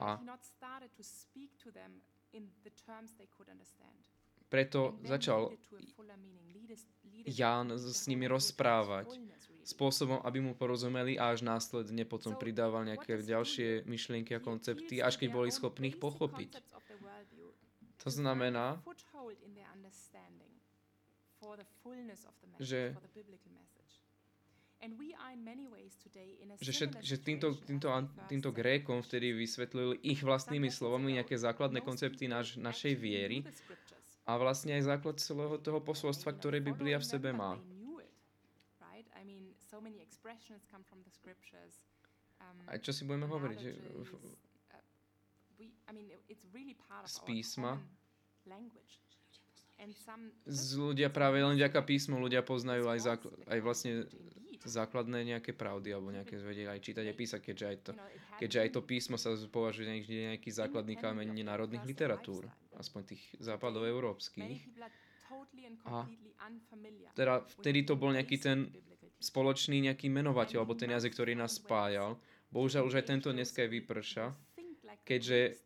A preto začal Ján s nimi rozprávať spôsobom, aby mu porozumeli a až následne potom pridával nejaké ďalšie myšlienky a koncepty, až keď boli schopní ich pochopiť. To znamená, že že, všet, že týmto, týmto, týmto Grékom vtedy vysvetlili ich vlastnými slovami nejaké základné koncepty naš, našej viery a vlastne aj základ celého toho posolstva, ktoré Biblia v sebe má. A čo si budeme hovoriť? Z písma? z ľudia práve len vďaka písmu ľudia poznajú aj, zákl- aj vlastne základné nejaké pravdy alebo nejaké vedia aj čítať a písať, keďže aj to, keďže aj to písmo sa považuje za nejaký základný kameň národných literatúr, aspoň tých západov európskych. A teda vtedy to bol nejaký ten spoločný nejaký menovateľ, alebo ten jazyk, ktorý nás spájal. Bohužiaľ už aj tento dneska je vyprša, keďže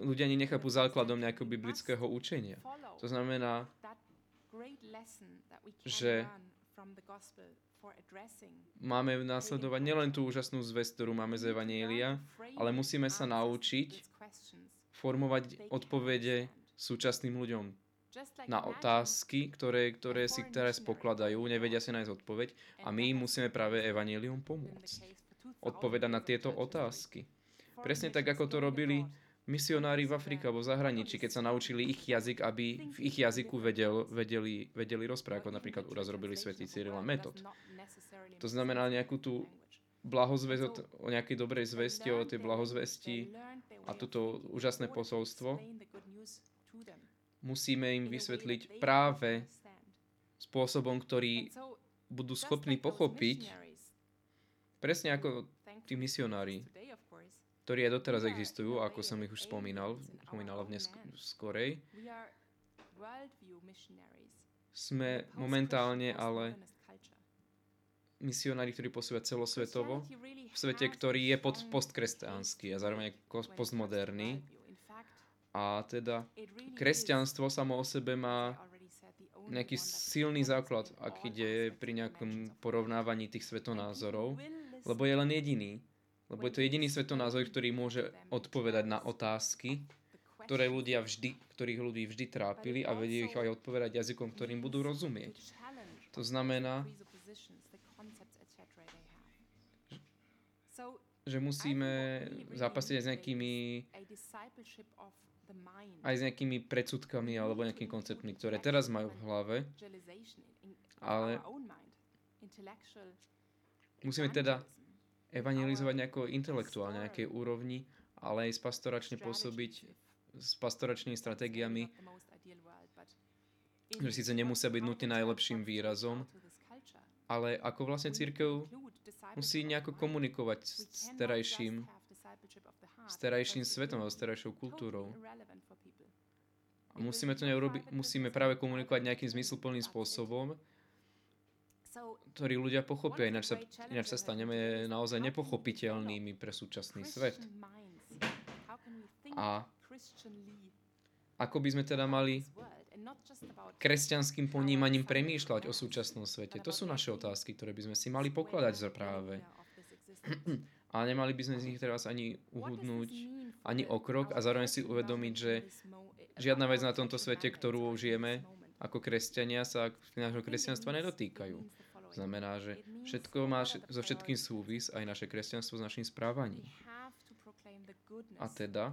ľudia ani nechápu základom nejakého biblického učenia. To znamená, že máme následovať nielen tú úžasnú zväzť, ktorú máme z Evanielia, ale musíme sa naučiť formovať odpovede súčasným ľuďom na otázky, ktoré, ktoré si teraz pokladajú, nevedia si nájsť odpoveď a my im musíme práve Evangelium pomôcť. Odpovedať na tieto otázky. Presne tak, ako to robili misionári v Afrike alebo v zahraničí, keď sa naučili ich jazyk, aby v ich jazyku vedel, vedeli, vedeli rozprávať, ako napríklad uraz robili svätý Cyril a Metod. To znamená nejakú tú blahozvesť o nejakej dobrej zvesti, o tej blahozvesti a toto úžasné posolstvo musíme im vysvetliť práve spôsobom, ktorý budú schopní pochopiť, presne ako tí misionári ktorí aj doteraz existujú, ako som ich už spomínal, spomínala v skorej. Sme momentálne ale misionári, ktorí pôsobia celosvetovo, v svete, ktorý je pod postkresťanský a zároveň postmoderný. A teda kresťanstvo samo o sebe má nejaký silný základ, ak ide pri nejakom porovnávaní tých svetonázorov, lebo je len jediný. Lebo je to jediný svetonázor, ktorý môže odpovedať na otázky, ktoré ľudia vždy, ktorých ľudí vždy trápili a vedie ich aj odpovedať jazykom, ktorým budú rozumieť. To znamená, že musíme zápasiť aj s nejakými aj s nejakými predsudkami alebo nejakými konceptmi, ktoré teraz majú v hlave, ale musíme teda evangelizovať nejako intelektuálne, nejakej úrovni, ale aj pastoračne pôsobiť s pastoračnými stratégiami, že síce nemusia byť nutne najlepším výrazom, ale ako vlastne církev musí nejako komunikovať s terajším, s terajším svetom, s terajšou kultúrou. A musíme to neurobiť, musíme práve komunikovať nejakým zmysluplným spôsobom, ktorý ľudia pochopia, ináč sa, ináč sa staneme naozaj nepochopiteľnými pre súčasný svet. A ako by sme teda mali kresťanským ponímaním premýšľať o súčasnom svete? To sú naše otázky, ktoré by sme si mali pokladať za práve. A nemali by sme z nich teraz ani uhudnúť, ani o krok a zároveň si uvedomiť, že žiadna vec na tomto svete, ktorú žijeme ako kresťania, sa nášho kresťanstva nedotýkajú. Znamená, že všetko má so všetkým súvis, aj naše kresťanstvo s našim správaním. A teda,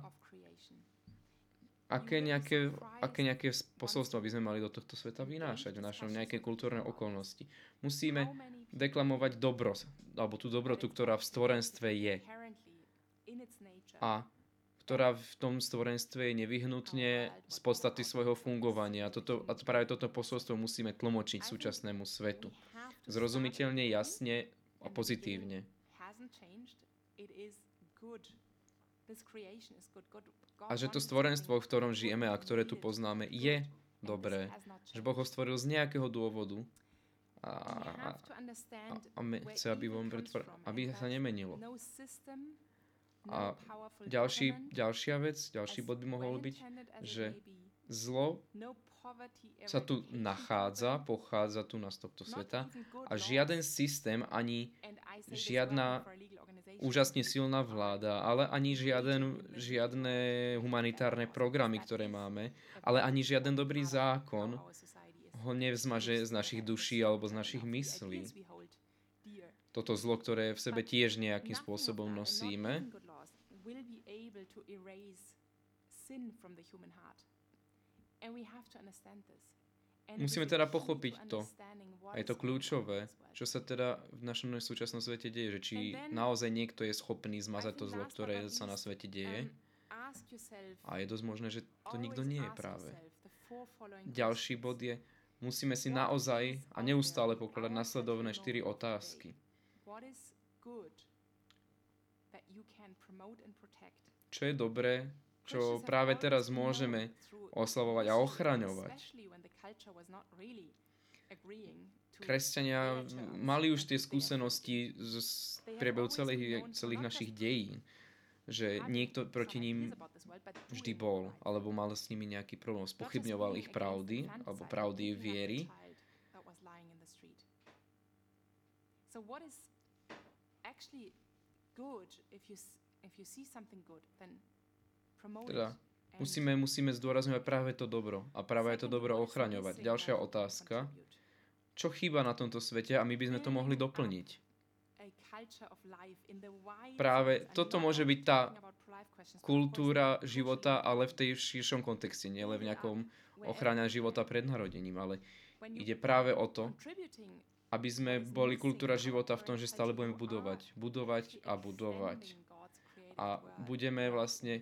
aké nejaké, aké nejaké posolstvo by sme mali do tohto sveta vynášať v našom nejakej kultúrnej okolnosti. Musíme deklamovať dobro, alebo tú dobrotu, ktorá v stvorenstve je. A ktorá v tom stvorenstve je nevyhnutne z podstaty svojho fungovania. A, toto, a práve toto posolstvo musíme tlmočiť súčasnému svetu. Zrozumiteľne, jasne a pozitívne. A že to stvorenstvo, v ktorom žijeme a ktoré tu poznáme, je dobré. Že Boh ho stvoril z nejakého dôvodu a, a, a me, chce, aby, von pretvor, aby sa nemenilo. A ďalší, ďalšia vec, ďalší bod by mohol byť, že zlo sa tu nachádza, pochádza tu na tohto sveta a žiaden systém, ani žiadna úžasne silná vláda, ale ani žiaden, žiadne humanitárne programy, ktoré máme, ale ani žiaden dobrý zákon ho nevzmaže z našich duší alebo z našich myslí. Toto zlo, ktoré v sebe tiež nejakým spôsobom nosíme. Musíme teda pochopiť to. A je to kľúčové, čo sa teda v našom súčasnom svete deje, že či naozaj niekto je schopný zmazať to zlo, ktoré sa na svete deje. A je dosť možné, že to nikto nie je práve. Ďalší bod je, musíme si naozaj a neustále pokladať nasledovné štyri otázky. Čo je dobré, čo práve teraz môžeme oslavovať a ochraňovať. Kresťania mali už tie skúsenosti z priebehu celých, celých našich dejín, že niekto proti ním vždy bol, alebo mal s nimi nejaký problém, spochybňoval ich pravdy, alebo pravdy viery. So what is actually good if you if you see something good then promote teda, musíme, musíme zdôrazňovať práve to dobro a práve to dobro ochraňovať. Ďalšia otázka. Čo chýba na tomto svete a my by sme to mohli doplniť? Práve toto môže byť tá kultúra života, ale v tej širšom kontexte, nie len v nejakom ochrane života pred narodením, ale ide práve o to, aby sme boli kultúra života v tom, že stále budeme budovať, budovať a budovať. A budeme vlastne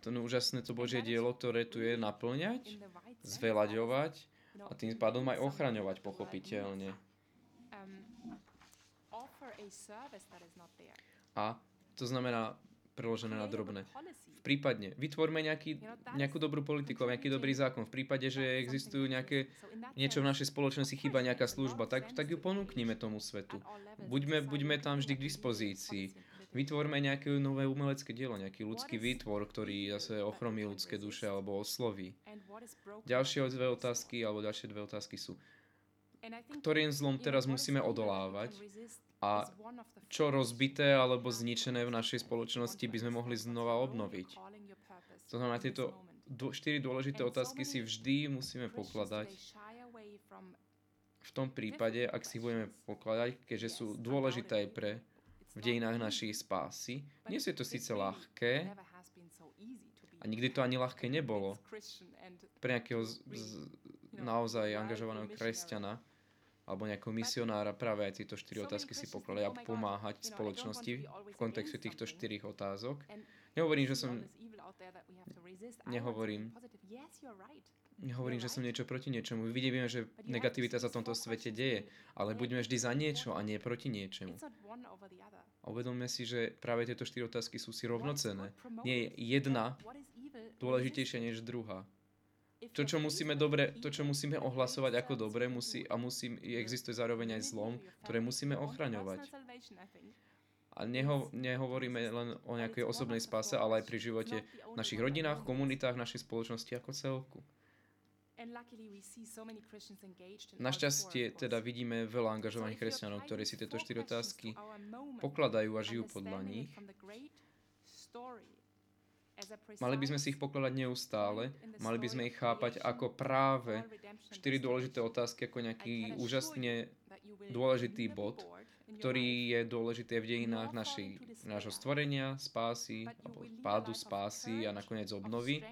to úžasné to Božie dielo, ktoré tu je, naplňať, zvelaďovať a tým pádom aj ochraňovať pochopiteľne. A to znamená preložené na drobné. V prípadne vytvorme nejaký, nejakú dobrú politiku, nejaký dobrý zákon. V prípade, že existujú nejaké, niečo v našej spoločnosti, chýba nejaká služba, tak, tak ju ponúknime tomu svetu. Buďme, buďme tam vždy k dispozícii. Vytvorme nejaké nové umelecké dielo, nejaký ľudský výtvor, ktorý zase ochromí ľudské duše alebo osloví. Ďalšie dve otázky, alebo ďalšie dve otázky sú, ktorým zlom teraz musíme odolávať. a čo rozbité alebo zničené v našej spoločnosti by sme mohli znova obnoviť. To znamená, tieto štyri dôležité otázky si vždy musíme pokladať. v tom prípade, ak si budeme pokladať, keďže sú dôležité aj pre v dejinách našej spásy. Nie sú to síce ľahké, a nikdy to ani ľahké nebolo pre nejakého z, z, naozaj angažovaného kresťana, alebo nejakého misionára práve aj tieto štyri otázky si pokladať a pomáhať spoločnosti v kontexte týchto štyrich otázok. Nehovorím, že som... Nehovorím. Nehovorím, že som niečo proti niečomu. Vidíme, že negativita sa v tomto svete deje, ale buďme vždy za niečo a nie proti niečomu. A uvedomme si, že práve tieto štyri otázky sú si rovnocené. Nie je jedna dôležitejšia než druhá to, čo musíme dobre, to, čo musíme ohlasovať ako dobre, musí, a musí, existuje zároveň aj zlom, ktoré musíme ochraňovať. A neho, nehovoríme len o nejakej osobnej spáse, ale aj pri živote v našich rodinách, komunitách, našej spoločnosti ako celku. Našťastie teda vidíme veľa angažovaných kresťanov, ktorí si tieto štyri otázky pokladajú a žijú podľa nich. Mali by sme si ich pokladať neustále, mali by sme ich chápať ako práve štyri dôležité otázky, ako nejaký úžasne dôležitý bod, ktorý je dôležitý v dejinách naši, nášho stvorenia, spásy, alebo pádu spásy a nakoniec obnovy.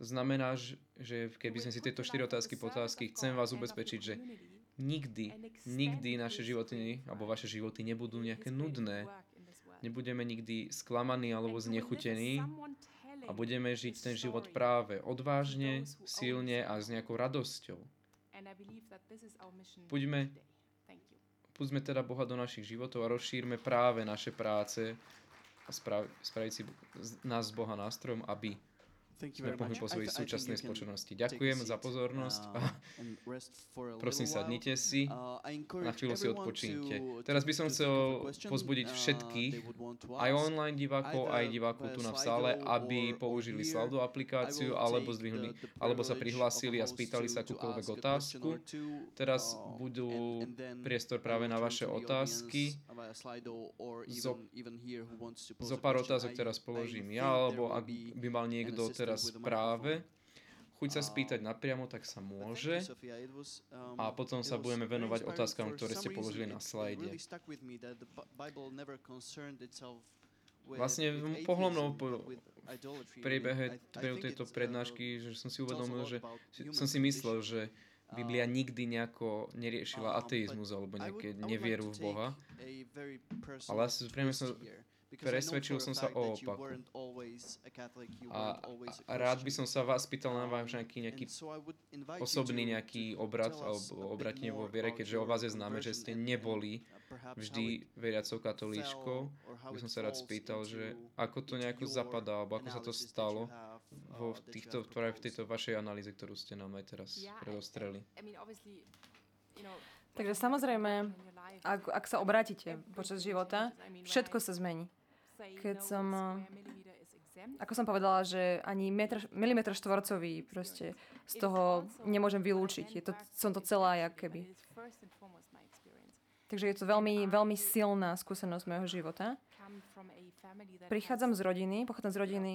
To znamená, že keby sme si tieto štyri otázky po otázky, chcem vás ubezpečiť, že nikdy, nikdy naše životy alebo vaše životy nebudú nejaké nudné. Nebudeme nikdy sklamaní alebo znechutení a budeme žiť ten život práve odvážne, silne a s nejakou radosťou. Buďme, púďme teda Boha do našich životov a rozšírme práve naše práce a spraviť si nás z Boha nástrojom, aby po svojej súčasnej spoločnosti. Ďakujem za pozornosť a prosím sadnite si, uh, na chvíľu si odpočínte. Teraz by som chcel pozbudiť uh, všetkých, aj online divákov, aj divákov tu na v sále, aby použili Slaldo aplikáciu, alebo zdvihli, alebo sa prihlásili a spýtali sa akúkoľvek otázku. Teraz uh, budú priestor práve na vaše otázky. Zo, zo pár otázok teraz položím ja, alebo ak by mal niekto teraz práve chuť sa spýtať napriamo, tak sa môže. A potom sa budeme venovať otázkam, ktoré ste položili na slajde. Vlastne v pohľadnom po priebehe tejto prednášky, že som si uvedomil, že som si myslel, že Biblia nikdy nejako neriešila ateizmus alebo nejaké nevieru v Boha. Ale asi priamo som Presvedčil som sa o opaku. A, a rád by som sa vás pýtal na váš nejaký, nejaký osobný nejaký obrad alebo obratne vo viere, keďže o vás je známe, že ste neboli vždy veriacou katolíčkou. By som sa rád spýtal, že ako to nejako zapadá, alebo ako sa to stalo vo týchto, v tejto vašej analýze, ktorú ste nám aj teraz predostreli. Takže samozrejme, ak, ak sa obrátite počas života, všetko sa zmení keď som, ako som povedala, že ani metr, milimetr štvorcový proste z toho nemôžem vylúčiť. Je to, som to celá jak keby. Takže je to veľmi, veľmi silná skúsenosť môjho života. Prichádzam z rodiny, pochádzam z rodiny,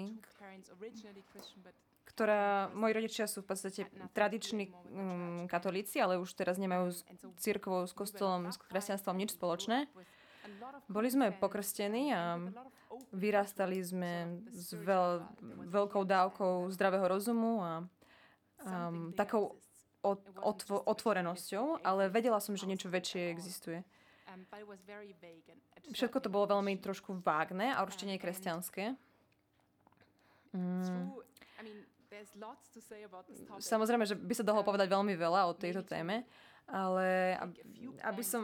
ktorá, moji rodičia sú v podstate tradiční um, katolíci, ale už teraz nemajú s církvou, s kostolom, s kresťanstvom nič spoločné. Boli sme pokrstení a vyrastali sme s veľ, veľkou dávkou zdravého rozumu a um, takou otvo, otvorenosťou, ale vedela som, že niečo väčšie existuje. Všetko to bolo veľmi trošku vágne a určite nie kresťanské. Mm. Samozrejme, že by sa dalo povedať veľmi veľa o tejto téme, ale aby som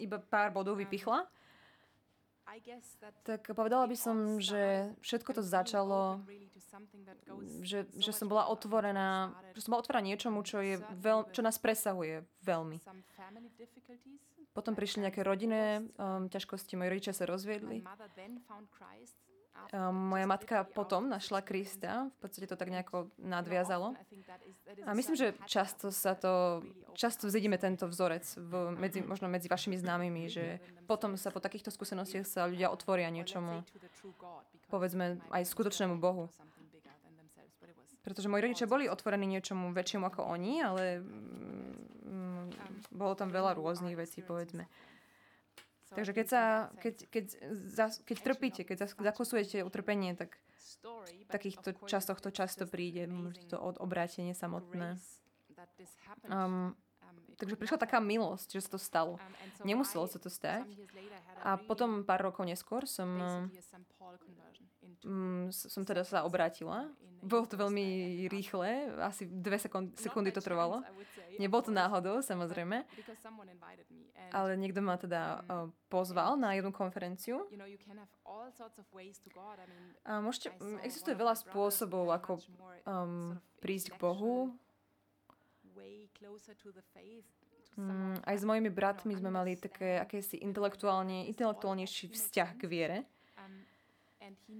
iba pár bodov vypichla, tak povedala by som, že všetko to začalo, že, že som bola otvorená, že som bola otvorená niečomu, čo, je veľ, čo nás presahuje veľmi. Potom prišli nejaké rodinné um, ťažkosti, moji rodičia sa rozviedli. Moja matka potom našla Krista, v podstate to tak nejako nadviazalo. A myslím, že často sa to, často vzidíme tento vzorec v, medzi, možno medzi vašimi známymi, že potom sa po takýchto skúsenostiach sa ľudia otvoria niečomu, povedzme aj skutočnému Bohu. Pretože moji rodičia boli otvorení niečomu väčšiemu ako oni, ale mm, bolo tam veľa rôznych vecí, povedzme. Takže keď, sa, keď, keď, keď trpíte, keď zakosujete utrpenie, tak v takýchto časoch to často príde, to od obrátenie samotné. Um, takže prišla taká milosť, že sa to stalo. Nemuselo sa to stať. A potom pár rokov neskôr som, um, som teda sa obrátila bolo to veľmi rýchle, asi dve sekund, sekundy to trvalo. Nebolo to náhodou, samozrejme. Ale niekto ma teda uh, pozval na jednu konferenciu. A môžete, existuje veľa spôsobov, ako um, prísť k Bohu. Mm, aj s mojimi bratmi sme mali také akési intelektuálne, intelektuálnejší vzťah k viere. And he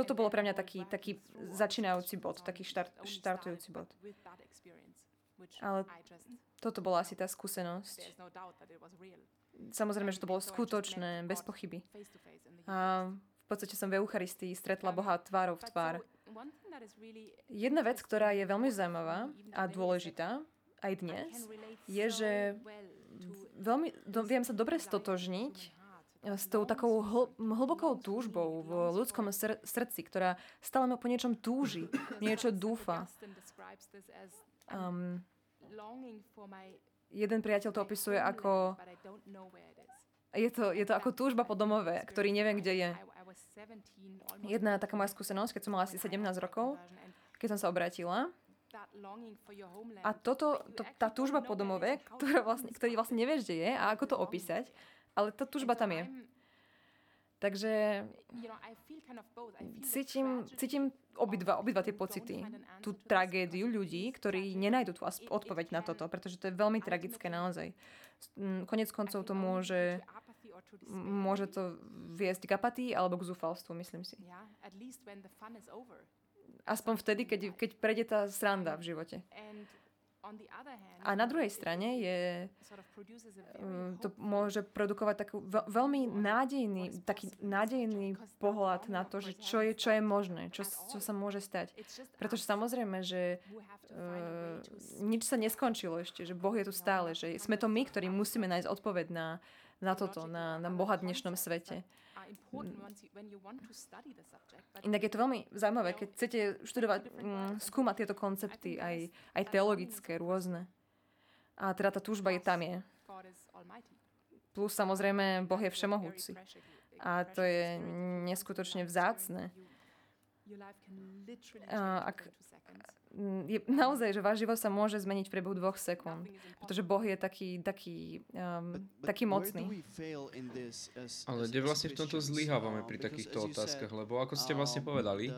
toto bolo pre mňa taký, taký začínajúci bod, taký štart, štartujúci bod. Ale toto bola asi tá skúsenosť. Samozrejme, že to bolo skutočné, bez pochyby. A v podstate som v Eucharistii stretla Boha tvárov v tvár. Jedna vec, ktorá je veľmi zaujímavá a dôležitá aj dnes, je, že veľmi, do, viem sa dobre stotožniť s tou takou hl, hlbokou túžbou v ľudskom sr- srdci, ktorá stále po niečom túži, niečo dúfa. Um, jeden priateľ to opisuje ako je to, je to ako túžba po domove, ktorý neviem, kde je. Jedna taká moja skúsenosť, keď som mala asi 17 rokov, keď som sa obratila, a toto, to, tá túžba po domove, ktorá vlastne, ktorý vlastne nevieš, kde je a ako to opísať, ale tá túžba tam je. Takže cítim, cítim obidva, obidva tie pocity. Tú tragédiu ľudí, ktorí nenajdu tú odpoveď na toto, pretože to je veľmi tragické naozaj. Konec koncov to môže, môže to viesť k apatii alebo k zúfalstvu, myslím si. Aspoň vtedy, keď, keď prejde tá sranda v živote. A na druhej strane je, mm, to môže produkovať takú veľmi nádejný, taký nádejný pohľad na to, že čo je, čo je možné, čo, čo sa môže stať. Pretože samozrejme, že uh, nič sa neskončilo ešte, že Boh je tu stále, že sme to my, ktorí musíme nájsť odpoveď na, na toto, na, na Boha dnešnom svete. Inak je to veľmi zaujímavé, keď chcete študovať, mm, skúmať tieto koncepty, aj, aj teologické, rôzne. A teda tá túžba je tam je. Plus samozrejme, Boh je všemohúci. A to je neskutočne vzácne. Ak, je naozaj, že váš život sa môže zmeniť v priebehu dvoch sekúnd. Pretože Boh je taký, taký, um, taký mocný. Ale kde vlastne v tomto zlyhávame pri takýchto otázkach? Lebo ako ste vlastne povedali,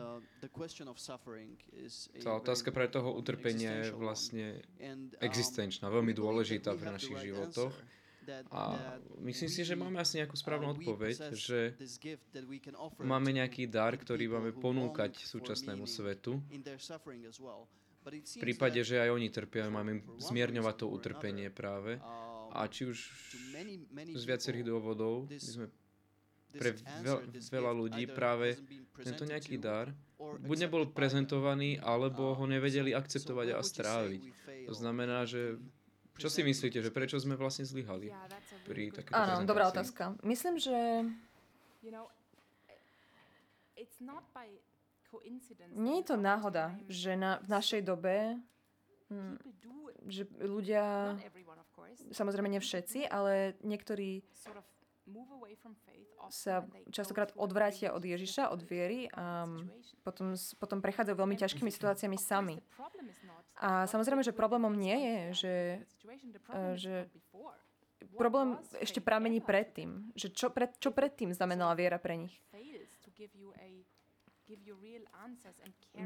tá otázka pre toho utrpenia je vlastne existenčná, veľmi dôležitá pre našich životoch. A myslím si, že máme asi nejakú správnu odpoveď, že máme nejaký dar, ktorý máme ponúkať súčasnému svetu. V prípade, že aj oni trpia, máme zmierňovať to utrpenie práve. Uh, A či už z viacerých dôvodov by sme pre veľ, veľa ľudí práve tento nejaký dar buď nebol prezentovaný, alebo ho nevedeli akceptovať a stráviť. To znamená, že čo si myslíte, že prečo sme vlastne zlyhali pri takéto Áno, dobrá otázka. Myslím, že nie je to náhoda, že na, v našej dobe hm, že ľudia, samozrejme nie všetci, ale niektorí sa častokrát odvrátia od Ježiša, od viery a potom, potom prechádzajú veľmi ťažkými situáciami sami. A samozrejme, že problémom nie je, že, e, že problém ešte pramení predtým. Že čo, pred, čo predtým znamenala viera pre nich.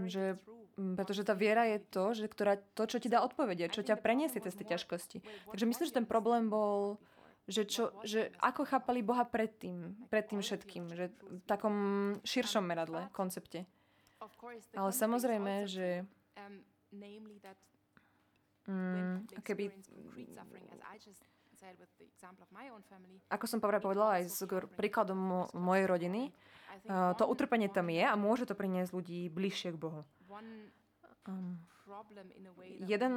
Že, pretože tá viera je to, že ktorá, to, čo ti dá odpovede, čo ťa preniesie cez tie ťažkosti. Takže myslím, že ten problém bol že, čo, že ako chápali Boha predtým, pred tým všetkým, že v takom širšom meradle, koncepte. Ale samozrejme, že mm, keby ako som povedala aj s príkladom mo- mojej rodiny, uh, to utrpenie tam je a môže to priniesť ľudí bližšie k Bohu. Um, jeden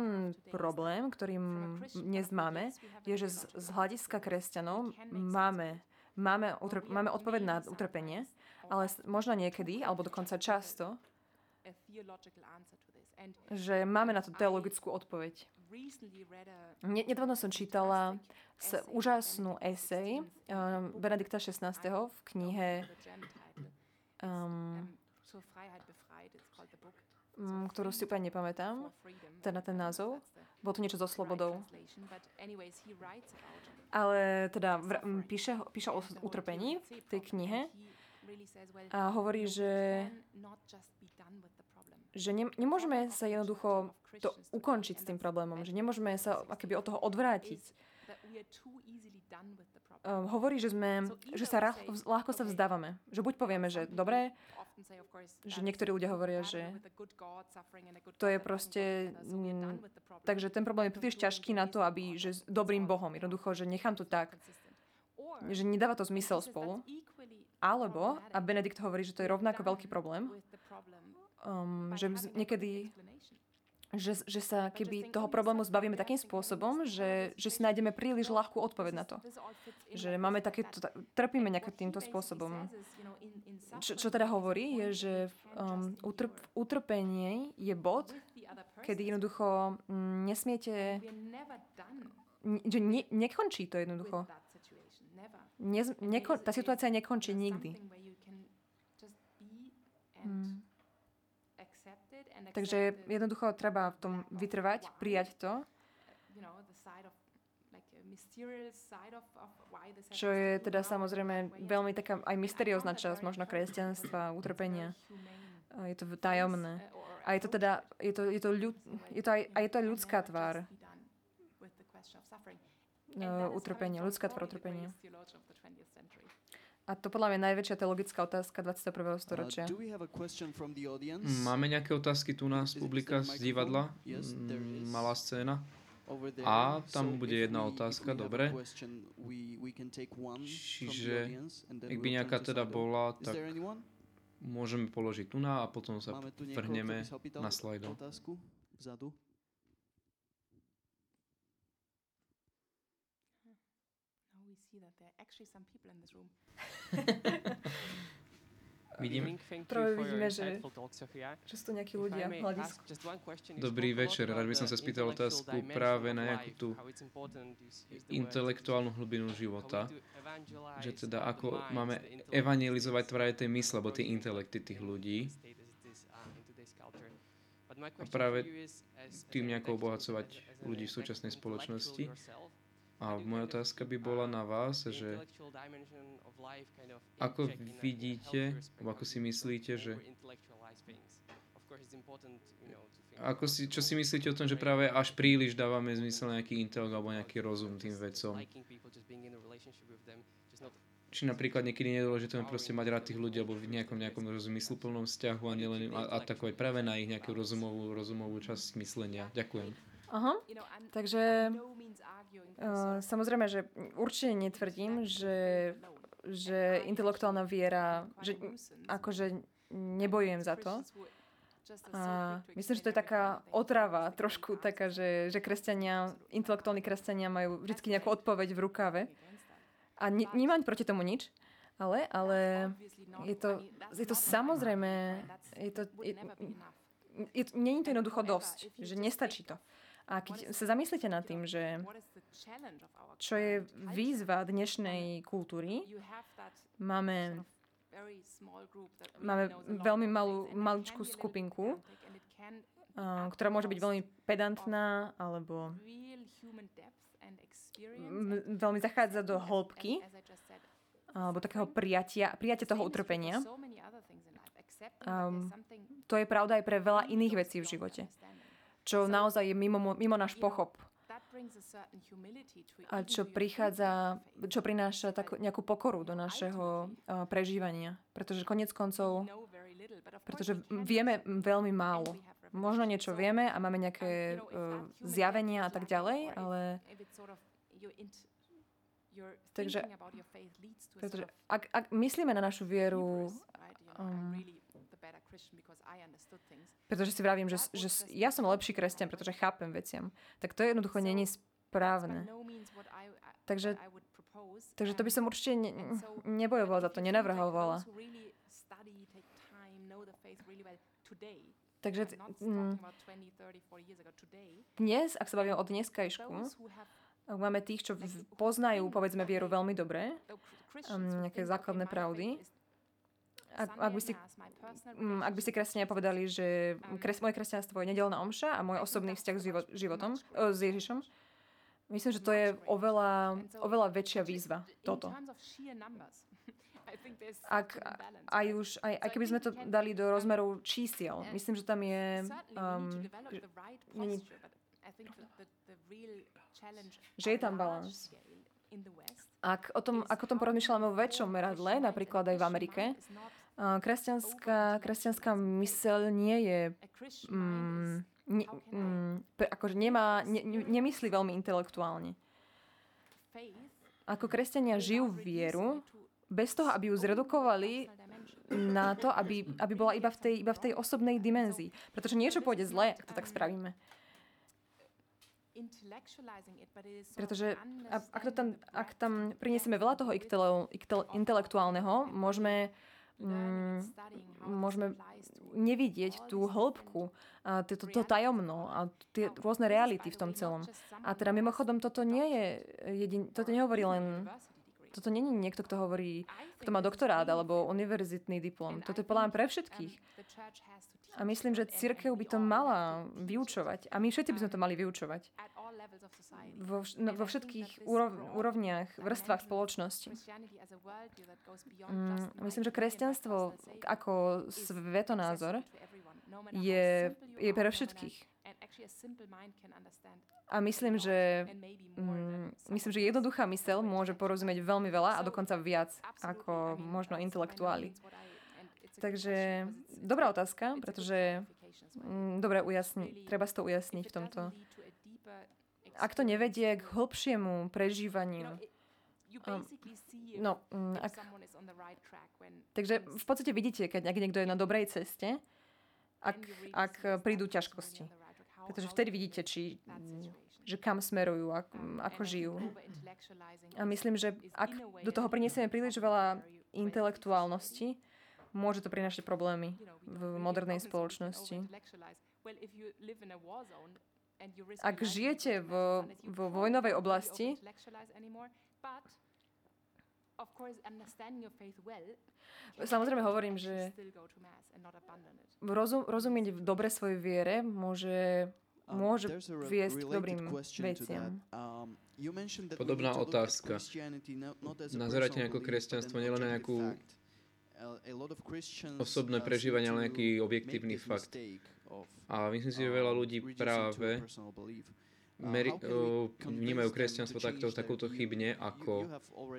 problém, ktorým dnes máme, je, že z, z hľadiska kresťanov máme, máme, utrp, máme odpoveď na utrpenie, ale možno niekedy, alebo dokonca často, že máme na to teologickú odpoveď. Nedávno som čítala úžasnú esej um, Benedikta XVI. v knihe um, Mm, ktorú si úplne nepamätám, teda ten názov. Bolo to niečo so slobodou. Ale teda v, píše, píše o utrpení v tej knihe a hovorí, že že ne, nemôžeme sa jednoducho to ukončiť s tým problémom, že nemôžeme sa akoby od toho odvrátiť. uh, hovorí, že, sme, že sa rah, ľahko sa vzdávame. Že buď povieme, že dobre, že niektorí ľudia hovoria, že to je proste... Mm, takže ten problém je príliš ťažký na to, aby, že s dobrým Bohom, jednoducho, že nechám to tak, že nedáva to zmysel spolu. Alebo, a Benedikt hovorí, že to je rovnako veľký problém, um, že niekedy že, že sa keby toho problému zbavíme takým spôsobom, že, že si nájdeme príliš ľahkú odpoveď na to. Že máme také, trpíme nejakým týmto spôsobom. Čo, čo teda hovorí, je, že um, utrp, utrpenie je bod, kedy jednoducho um, nesmiete, že ne, nekončí to jednoducho. Ne, neko, tá situácia nekončí nikdy. Hmm. Takže jednoducho treba v tom vytrvať, prijať to. Čo je teda samozrejme veľmi taká aj mysteriózna časť možno kresťanstva, utrpenia. Je to tajomné. A je to teda, je to, je to, ľud, je to aj, a je to aj ľudská tvár. Uh, utrpenie, ľudská tvár utrpenia. A to podľa mňa je najväčšia teologická otázka 21. Uh, storočia. Máme nejaké otázky tu nás, publika z divadla? Mm, malá scéna. A tam bude jedna otázka, dobre. Čiže ak by nejaká teda bola, tak môžeme položiť tu na a potom sa vrhneme na slajdov. Vidím. Práve vidíme, že, že sú to nejakí ľudia v hľadisku. Dobrý večer, rád by som sa spýtal otázku práve na nejakú tú intelektuálnu hlbinu života. Že teda ako máme evangelizovať práve tej mysle, alebo tie intelekty tých ľudí. A práve tým nejako obohacovať ľudí v súčasnej spoločnosti. A moja otázka by bola na vás, že ako vidíte, alebo ako si myslíte, že ako si, čo si myslíte o tom, že práve až príliš dávame zmysel nejaký intelekt alebo nejaký rozum tým vecom? Či napríklad niekedy nie je dôležité proste mať rád tých ľudí alebo v nejakom, nejakom zmysluplnom vzťahu a nielen atakovať práve na ich nejakú rozumovú, rozumovú časť myslenia. Ďakujem. Aha, takže uh, samozrejme, že určite netvrdím, že, že intelektuálna viera, že akože nebojujem za to. A myslím, že to je taká otrava trošku taká, že, že kresťania, intelektuálni kresťania majú vždy nejakú odpoveď v rukave. A ne, nemám proti tomu nič, ale, ale je to, je to samozrejme, je to, je, je, není to jednoducho dosť, že nestačí to. A keď sa zamyslíte nad tým, že čo je výzva dnešnej kultúry, máme, máme veľmi malú, maličkú skupinku, ktorá môže byť veľmi pedantná alebo veľmi zachádza do hĺbky alebo takého prijatia, prijatia toho utrpenia. Um, to je pravda aj pre veľa iných vecí v živote čo naozaj je mimo, mimo náš pochop. A čo prichádza, čo prináša takú, nejakú pokoru do našeho prežívania. Pretože konec koncov, pretože vieme veľmi málo. Možno niečo vieme a máme nejaké uh, zjavenia a tak ďalej, ale Takže, pretože ak, ak myslíme na našu vieru um, pretože si vravím, že, že ja som lepší kresťan, pretože chápem veciam. Tak to jednoducho není správne. No takže, takže to by som určite ne, nebojovala za to, nenavrhovala. Takže mm, dnes, ak sa bavíme o dneskajšku, máme tých, čo poznajú, povedzme, vieru veľmi dobre, um, nejaké základné pravdy, ak, ak, by si, mm, ak by si kresťania povedali, že kres, moje kresťanstvo je nedelná omša a môj osobný vzťah s život, životom, s Ježišom, myslím, že to je oveľa, oveľa väčšia výzva, toto. Ak, aj, už, aj, aj keby sme to dali do rozmerov čísiel, myslím, že tam je... Um, není, že je tam balans. Ak o tom, ako o tom porozmýšľame vo väčšom meradle, napríklad aj v Amerike, kresťanská, kresťanská myseľ nie je... Mm, ne, mm, akože nemá, ne, nemyslí veľmi intelektuálne. Ako kresťania žijú vieru, bez toho, aby ju zredukovali na to, aby, aby bola iba v, tej, iba v tej osobnej dimenzii. Pretože niečo pôjde zle, ak to tak spravíme. Pretože ak, to tam, ak tam prinesieme veľa toho intelektuálneho, môžeme, mm, môžeme nevidieť tú hĺbku, a to, to tajomno a tie rôzne reality v tom celom. A teda mimochodom toto nie je jedin, toto nehovorí len toto není niekto, kto hovorí, kto má doktorát alebo univerzitný diplom. Toto je podľa pre všetkých. A myslím, že církev by to mala vyučovať. A my všetci by sme to mali vyučovať. Vo, no, vo všetkých úrov, úrovniach, vrstvách spoločnosti. Mm, myslím, že kresťanstvo ako svetonázor je, je pre všetkých. A myslím, že, mm, myslím, že jednoduchá mysel môže porozumieť veľmi veľa a dokonca viac ako možno intelektuáli. Takže dobrá otázka, pretože mm, dobre ujasni, treba si to ujasniť v tomto. Ak to nevedie k hĺbšiemu prežívaniu, um, no, mm, ak, takže v podstate vidíte, keď niekto je na dobrej ceste, ak, ak prídu ťažkosti. Pretože vtedy vidíte, či, že kam smerujú, ak, ako žijú. A myslím, že ak do toho prinesieme príliš veľa intelektuálnosti, môže to prinašať problémy v modernej spoločnosti. Ak žijete v, v vojnovej oblasti, Samozrejme hovorím, že rozum, rozumieť dobre svojej viere môže, um, môže viesť k dobrým veciam. Um, Podobná otázka. Nazeráte nejaké kresťanstvo nielen na nejakú osobné prežívanie, ale nejaký objektívny fakt. A myslím si, že veľa um, ľudí práve meri, uh, vnímajú kresťanstvo takto, takúto chybne ako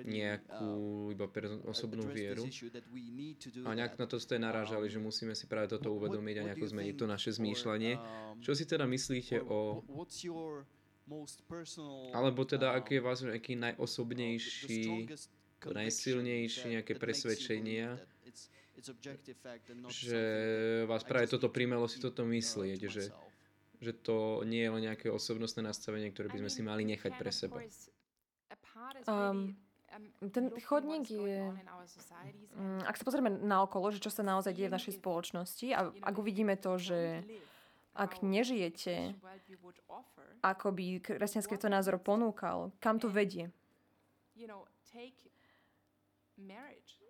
nejakú uh, iba osobnú vieru. A nejak na to ste narážali, že musíme si práve toto uvedomiť a nejako zmeniť to naše zmýšľanie. Um, Čo si teda myslíte o... Alebo teda, aký je vás nejaký najosobnejší, najsilnejší nejaké presvedčenia, že vás práve toto primelo si toto myslieť, že že to nie je len nejaké osobnostné nastavenie, ktoré by sme si mali nechať pre seba. Um, ten chodník je... Um, ak sa pozrieme na okolo, že čo sa naozaj deje v našej spoločnosti a ak uvidíme to, že ak nežijete, ako by kresťanský to názor ponúkal, kam to vedie?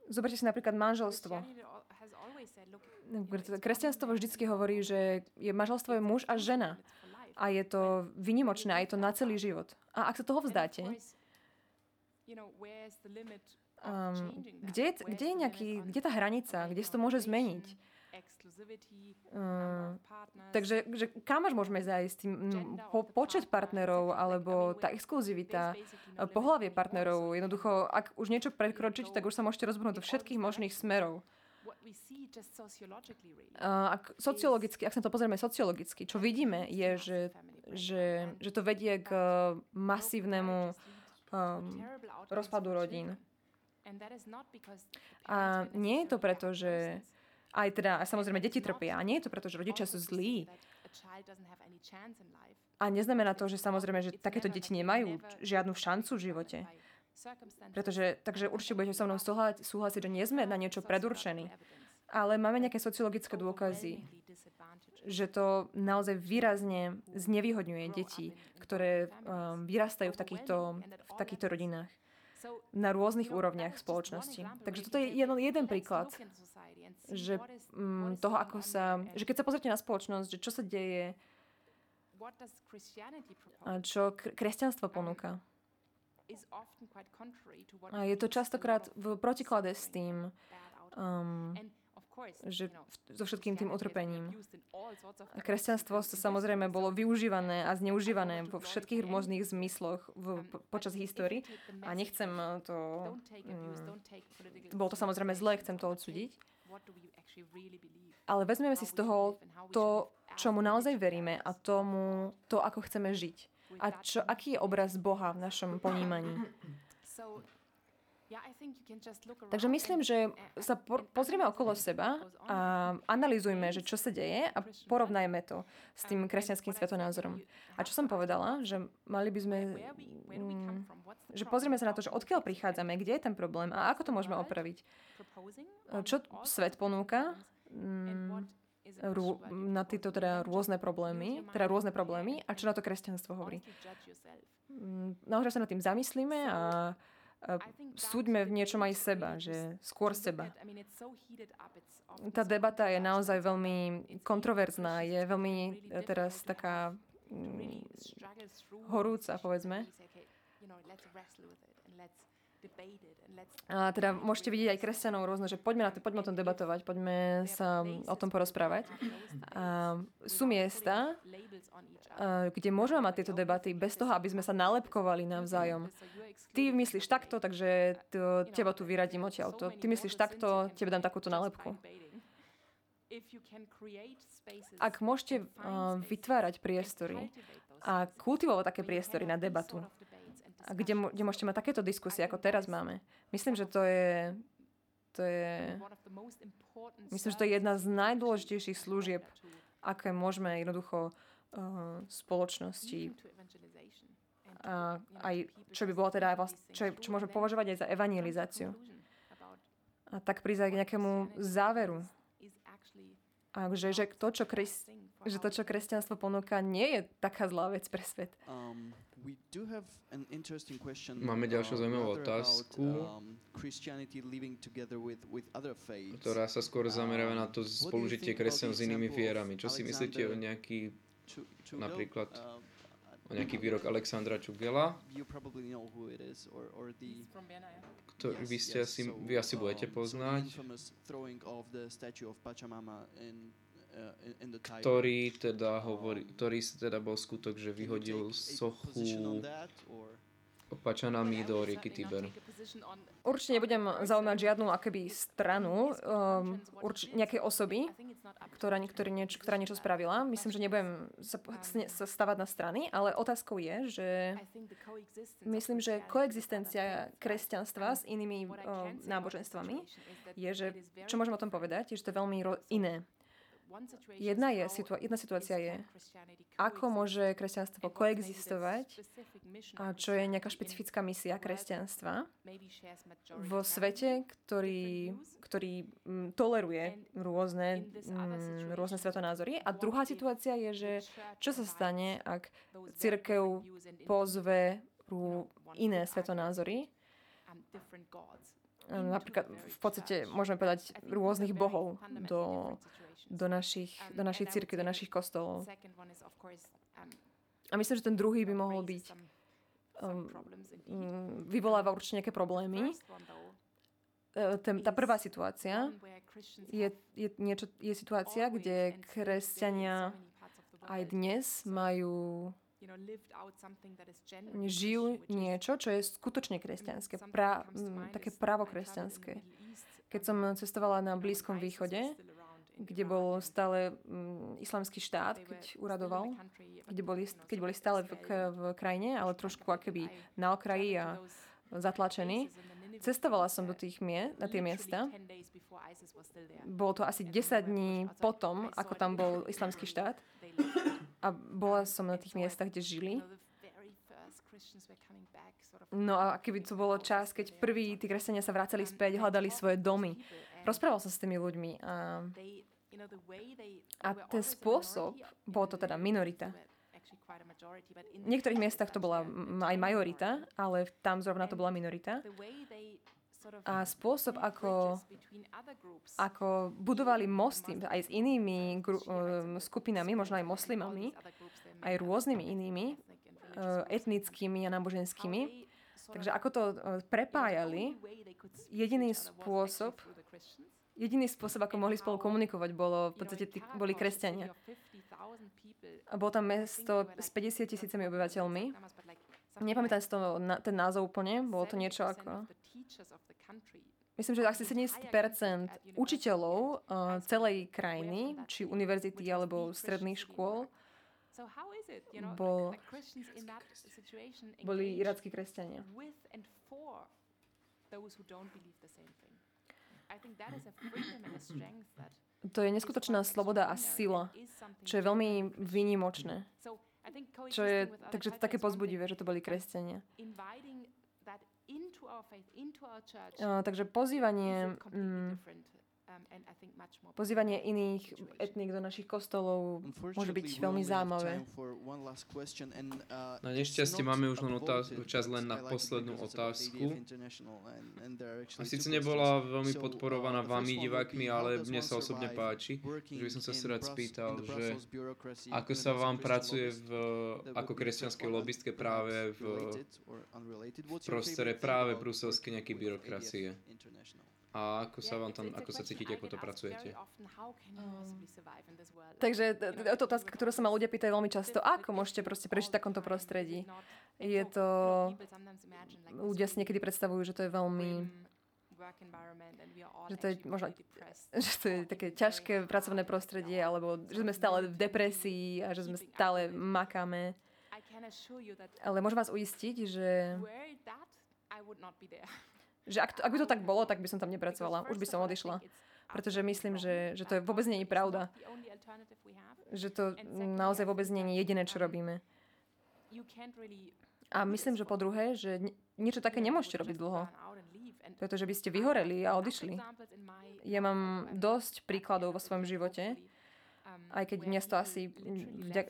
Zoberte si napríklad manželstvo. Kresťanstvo vždycky hovorí, že je manželstvo je muž a žena. A je to vynimočné a je to na celý život. A ak sa toho vzdáte, um, kde, je, kde je nejaký, kde tá hranica, kde sa to môže zmeniť? Uh, takže že kam až môžeme zájsť? Tým, po, počet partnerov alebo tá exkluzivita, pohlavie partnerov. Jednoducho, ak už niečo prekročiť, tak už sa môžete rozbehnúť do všetkých možných smerov. Uh, ak sociologicky, ak sa to pozrieme sociologicky, čo vidíme je, že, že, že to vedie k masívnemu um, rozpadu rodín. A nie je to preto, že aj teda, samozrejme, deti trpia. A nie je to preto, že rodičia sú zlí. A neznamená to, že samozrejme, že takéto deti nemajú žiadnu šancu v živote. Pretože, takže určite budete so mnou súhlasiť, že nie sme na niečo predurčení. Ale máme nejaké sociologické dôkazy, že to naozaj výrazne znevýhodňuje deti, ktoré um, vyrastajú v takýchto, v takýchto rodinách na rôznych úrovniach spoločnosti. Takže toto je jeden, jeden príklad že um, toho, ako sa, že keď sa pozrite na spoločnosť, že čo sa deje, a čo kresťanstvo ponúka. A je to častokrát v protiklade s tým. Um, že so všetkým tým utrpením. Kresťanstvo sa samozrejme bolo využívané a zneužívané vo všetkých rôznych zmysloch v, po, počas histórii. A nechcem to... Mm, bolo to samozrejme zlé, chcem to odsúdiť. Ale vezmeme si z toho to, čomu naozaj veríme a tomu, to, ako chceme žiť. A čo, aký je obraz Boha v našom ponímaní. Takže myslím, že sa po- pozrieme okolo seba a analýzujme, že čo sa deje a porovnajme to s tým kresťanským svetonázorom. A čo som povedala, že mali by sme, mm, že pozrieme sa na to, že odkiaľ prichádzame, kde je ten problém a ako to môžeme opraviť. Čo svet ponúka? mm, rô, na tieto teda rôzne problémy, teda rôzne problémy a čo na to kresťanstvo hovorí. Mm, Naozaj sa nad tým zamyslíme a súďme v niečom aj seba, že skôr seba. Tá debata je naozaj veľmi kontroverzná, je veľmi e, teraz taká mm, horúca, povedzme. A teda môžete vidieť aj kresťanov rôzne, že poďme, na to, poďme o tom debatovať, poďme sa o tom porozprávať. A sú miesta, kde môžeme mať tieto debaty bez toho, aby sme sa nalepkovali navzájom. Ty myslíš takto, takže to, teba tu vyradím odtiaľ. To, ty myslíš takto, tebe dám takúto nálepku. Ak môžete uh, vytvárať priestory a kultivovať také priestory na debatu, a kde, kde môžete mať takéto diskusie, ako teraz máme. Myslím, že to je, to je, myslím, že to je jedna z najdôležitejších služieb, aké môžeme jednoducho uh, spoločnosti a aj čo by bolo teda vlast, čo, čo môžeme považovať aj za evangelizáciu. A tak prísť aj k nejakému záveru. A že, že, to, čo kres, že to, čo kresťanstvo ponúka, nie je taká zlá vec pre svet. Um, we do have an interesting question, Máme ďalšiu uh, zaujímavú otázku. um, Christianity living together with, with other faiths. ktorá sa skôr zameriava na to Um, what do you spolužitie think about kresťanov s inými vierami. Čo si myslíte o Alexander nejaký, napríklad o nejaký výrok Alexandra Čugela? you probably know who it is, or, or the... Ktorý vy, ste asi, vy asi budete um, poznať. Uh, ktorý teda hovorí, ktorý si teda bol skutok, že vyhodil sochu. Pačanami do rieky Tiber. Určite nebudem zaujímať žiadnu akoby stranu um, urč- nejakej osoby, ktorá, ktorý nieč- ktorá niečo spravila. Myslím, že nebudem sa, sne- sa stavať na strany, ale otázkou je, že myslím, že koexistencia kresťanstva s inými um, náboženstvami je, že čo môžem o tom povedať, je, že to je veľmi ro- iné. Jedna, je, situa- jedna situácia je, ako môže kresťanstvo koexistovať a čo je nejaká špecifická misia kresťanstva vo svete, ktorý, ktorý mm, toleruje rôzne, mm, rôzne svetonázory. A druhá situácia je, že čo sa stane, ak církev pozve iné svetonázory, napríklad v podstate môžeme povedať rôznych bohov do, do, našich, do našej círky, do našich kostolov. A myslím, že ten druhý by mohol byť, um, mm, vyvoláva určite nejaké problémy. E, Ten, tá prvá situácia je, je, niečo, je situácia, kde kresťania aj dnes majú žijú niečo, čo je skutočne kresťanské, pra, m, také pravokresťanské. Keď som cestovala na Blízkom východe, kde bol stále m, islamský štát, keď uradoval, kde boli, keď boli stále v, v krajine, ale trošku akoby na okraji a zatlačení. Cestovala som do tých mie, na tie miesta. Bolo to asi 10 dní potom, ako tam bol islamský štát. A bola som na tých miestach, kde žili. No a keby to bolo čas, keď prví tí kresťania sa vracali späť, hľadali svoje domy. Rozprával som s tými ľuďmi a, a ten spôsob, bolo to teda minorita. V niektorých miestach to bola aj majorita, ale tam zrovna to bola minorita. A spôsob, ako, ako budovali mosty aj s inými gru, um, skupinami, možno aj moslimami, aj rôznymi inými, uh, etnickými a náboženskými. Takže ako to uh, prepájali, jediný spôsob jediný spôsob, ako mohli spolu komunikovať, bolo v podstate tí, boli kresťania. A bolo tam mesto s 50 tisícami obyvateľmi. Nepamätám si to, na, ten názov úplne, bolo to niečo ako... Myslím, že asi 70% učiteľov uh, celej krajiny, či univerzity alebo stredných škôl, bol, boli irackí kresťania. To je neskutočná sloboda a sila, čo je veľmi výnimočné. Čo je, takže to také pozbudivé, že to boli kresťania. Uh, takže pozývanie mm, Pozývanie iných etník do našich kostolov môže byť veľmi zaujímavé. Na nešťastie máme už len otázku, čas len na poslednú otázku. A síce nebola veľmi podporovaná vami, divákmi, ale mne sa osobne páči, že by som sa rád spýtal, že ako sa vám pracuje v, ako kresťanskej lobbystke práve v, v prostore práve bruselskej nejakej byrokracie. A ako sa vám tam, ako sa cítite, ako to pracujete? Um, takže to je otázka, ktorú sa ma ľudia pýtajú veľmi často. Ako môžete proste prežiť v takomto prostredí? Je to... Ľudia si niekedy predstavujú, že to je veľmi že to je možno, že to je také ťažké pracovné prostredie, alebo že sme stále v depresii a že sme stále makáme. Ale môžem vás uistiť, že že ak, to, ak by to tak bolo, tak by som tam nepracovala. Už by som odišla. Pretože myslím, že, že to je vôbec je pravda. Že to naozaj vôbec je jediné, čo robíme. A myslím, že po druhé, že niečo také nemôžete robiť dlho. Pretože by ste vyhoreli a odišli. Ja mám dosť príkladov vo svojom živote, aj keď mňa to asi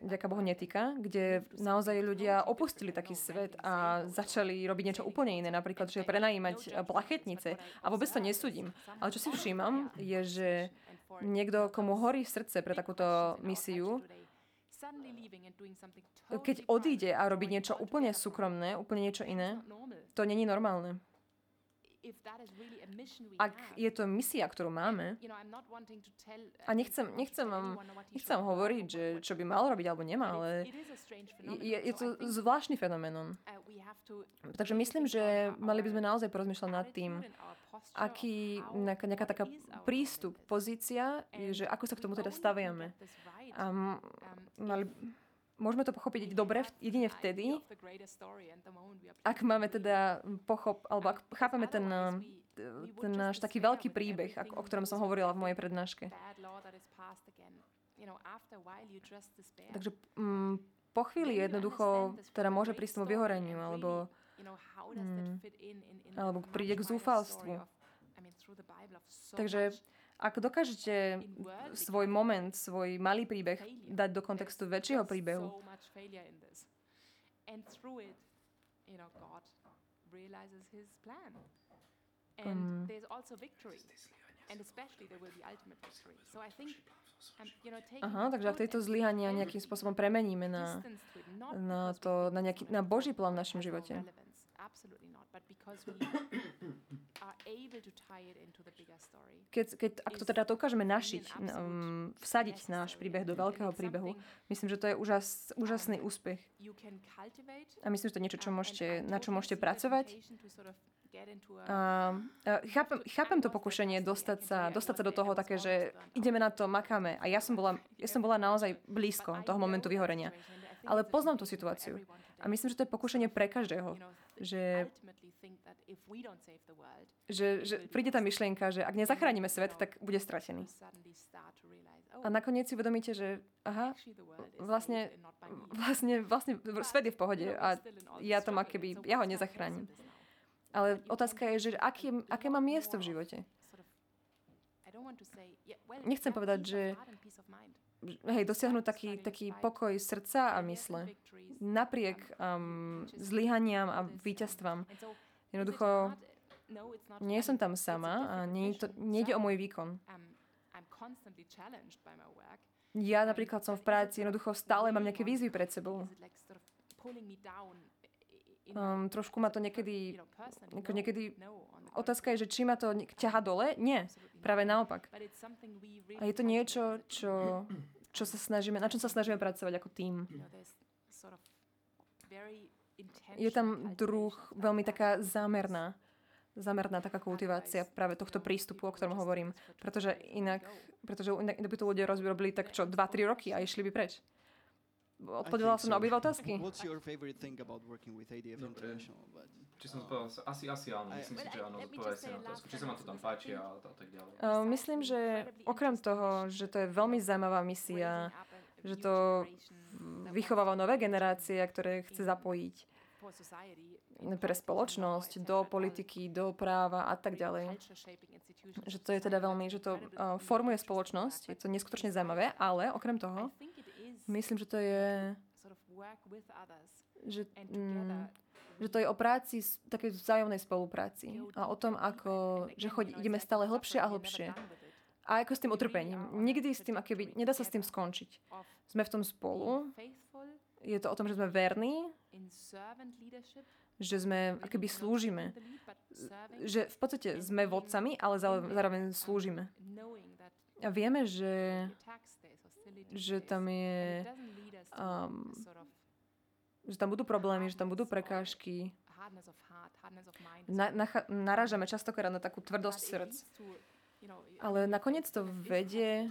vďaka Bohu netýka, kde naozaj ľudia opustili taký svet a začali robiť niečo úplne iné, napríklad, že prenajímať plachetnice. A vôbec to nesúdim. Ale čo si všímam, je, že niekto, komu horí srdce pre takúto misiu, keď odíde a robí niečo úplne súkromné, úplne niečo iné, to není normálne. Ak je to misia, ktorú máme, a nechcem, nechcem vám nechcem hovoriť, že čo by mal robiť alebo nemá, ale je, je to zvláštny fenomén. Uh, Takže myslím, že mali by sme naozaj porozmýšľať nad tým, aký, nejaká, nejaká taká prístup, pozícia, že ako sa k tomu teda staviame. A um, mali, Môžeme to pochopiť dobre jedine vtedy, ak máme teda pochop, alebo ak chápeme ten, ten náš taký veľký príbeh, o ktorom som hovorila v mojej prednáške. Takže mm, po chvíli jednoducho teda môže prísť tomu vyhoreniu, alebo, mm, alebo príde k zúfalstvu. Takže ak dokážete svoj moment, svoj malý príbeh dať do kontextu väčšieho príbehu, um, Aha, takže ak tieto zlyhania nejakým spôsobom premeníme na, na, to, na, nejaký, na Boží plán v našom živote. Keď, keď, ak to teda dokážeme našiť, um, vsadiť náš príbeh do veľkého príbehu, myslím, že to je úžas, úžasný úspech. A myslím, že to je niečo, čo môžete, na čo môžete pracovať. A, a chápem, chápem to pokušenie dostať sa, dostať sa do toho také, že ideme na to, makáme. A ja som bola, ja som bola naozaj blízko toho momentu vyhorenia. Ale poznám tú situáciu. A myslím, že to je pokušenie pre každého. Že, že, že príde tá myšlienka, že ak nezachránime svet, tak bude stratený. A nakoniec si uvedomíte, že aha, vlastne, vlastne, vlastne svet je v pohode a ja to má keby, ja ho nezachránim. Ale otázka je, že aké, aké má miesto v živote. Nechcem povedať, že hej, dosiahnuť taký, taký pokoj srdca a mysle. Napriek um, zlyhaniam a víťazstvám. Jednoducho, nie som tam sama a nejde o môj výkon. Ja napríklad som v práci, jednoducho stále mám nejaké výzvy pred sebou. Um, trošku ma to niekedy, ako niekedy, otázka je, že či ma to ťaha dole? Nie, práve naopak. A je to niečo, čo, čo sa snažíme, na čom sa snažíme pracovať ako tým. Je tam druh veľmi taká zámerná, zámerná taká kultivácia práve tohto prístupu, o ktorom hovorím. Pretože inak, pretože inak by to ľudia rozbili tak čo, 2-3 roky a išli by preč. Odpovedala som na obidva otázky. What's your favorite thing about working with ADF. International? But, Či som povedal, asi, asi áno, myslím si, že áno, odpovedať si na otázku. Či sa ma to tam páči a, a tak ďalej. Uh, myslím, že okrem toho, že to je veľmi zaujímavá misia, že to vychováva nové generácie, ktoré chce zapojiť pre spoločnosť, do politiky, do práva a tak ďalej. Že to je teda veľmi, že to uh, formuje spoločnosť, je to neskutočne zaujímavé, ale okrem toho, myslím, že to je, že, mm, že to je o práci, takej vzájomnej spolupráci a o tom, ako, že chodí, ideme stále hlbšie a hlbšie. A ako s tým utrpením. Nikdy s tým, akéby, nedá sa s tým skončiť. Sme v tom spolu, je to o tom, že sme verní, že sme, akoby slúžime. Že v podstate sme vodcami, ale zároveň slúžime. A vieme, že, že tam je, um, že tam budú problémy, že tam budú prekážky. Na, nacha, narážame častokrát na takú tvrdosť srdc. Ale nakoniec to vedie...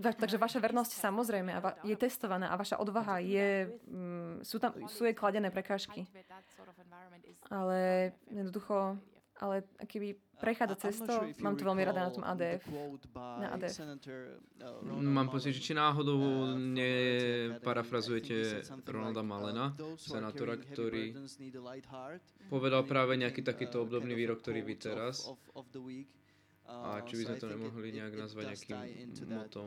Takže vaša vernosť samozrejme je testovaná a vaša odvaha je... Mm, sú tam sú jej kladené prekážky. Ale jednoducho... Ale keby prechádza cestou, mám to veľmi rada na tom ADF. Na ADF. Senator, uh, Mám pocit, že či náhodou uh, neparafrazujete Ronalda uh, Malena, "Those who are senátora, ktorý burdens need a light heart." povedal práve nejaký takýto obdobný výrok, ktorý vy teraz. A či by sme to nemohli nejak nazvať nejakým motom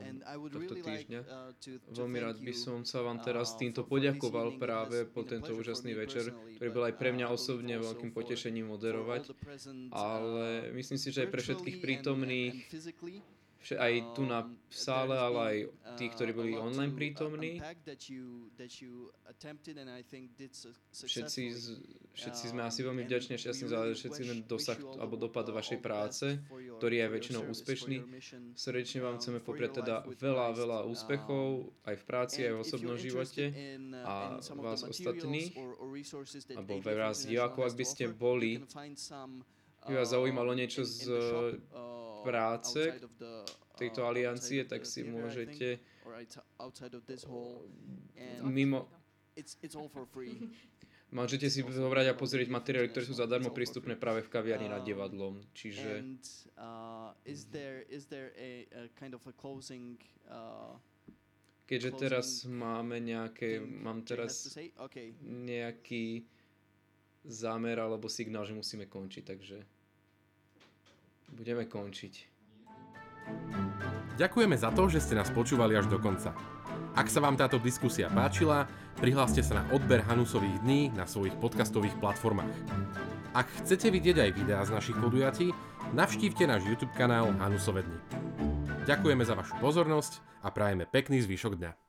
tohto týždňa. uh, Veľmi rád by som sa vám teraz uh, týmto for this poďakoval práve po tento úžasný večer, ktorý bol aj pre mňa osobne veľkým potešením moderovať, ale uh, myslím si, že aj pre všetkých prítomných, aj tu na Um, sále, ale aj tí, ktorí uh, boli online to, prítomní, všetci, všetci sme asi Um, veľmi and vďační a šťastní za všetci ten dosah alebo dopad vašej práce, ktorý je väčšinou úspešný. Srdečne vám um, chceme for popriať teda veľa, veľa Um, úspechov aj v práci, aj v osobnom živote. uh, a vás ostatných, that alebo pre vás divákov, ak by ste boli, by vás uh, zaujímalo niečo in- z shop, uh, práce tejto uh, aliancie, tak si môžete mimo, môžete si zobrať a pozrieť materiály, ktoré sú zadarmo prístupné práve v kaviarni nad divadlom. Čiže uh, uh, keďže teraz máme nejaké, mám teraz nejaký zámer alebo signál, že musíme končiť, takže budeme končiť. Ďakujeme za to, že ste nás počúvali až do konca. Ak sa vám táto diskusia páčila, prihláste sa na odber Hanusových dní na svojich podcastových platformách. Ak chcete vidieť aj videá z našich podujatí, navštívte náš YouTube kanál Hanusové dni. Ďakujeme za vašu pozornosť a prajeme pekný zvyšok dňa.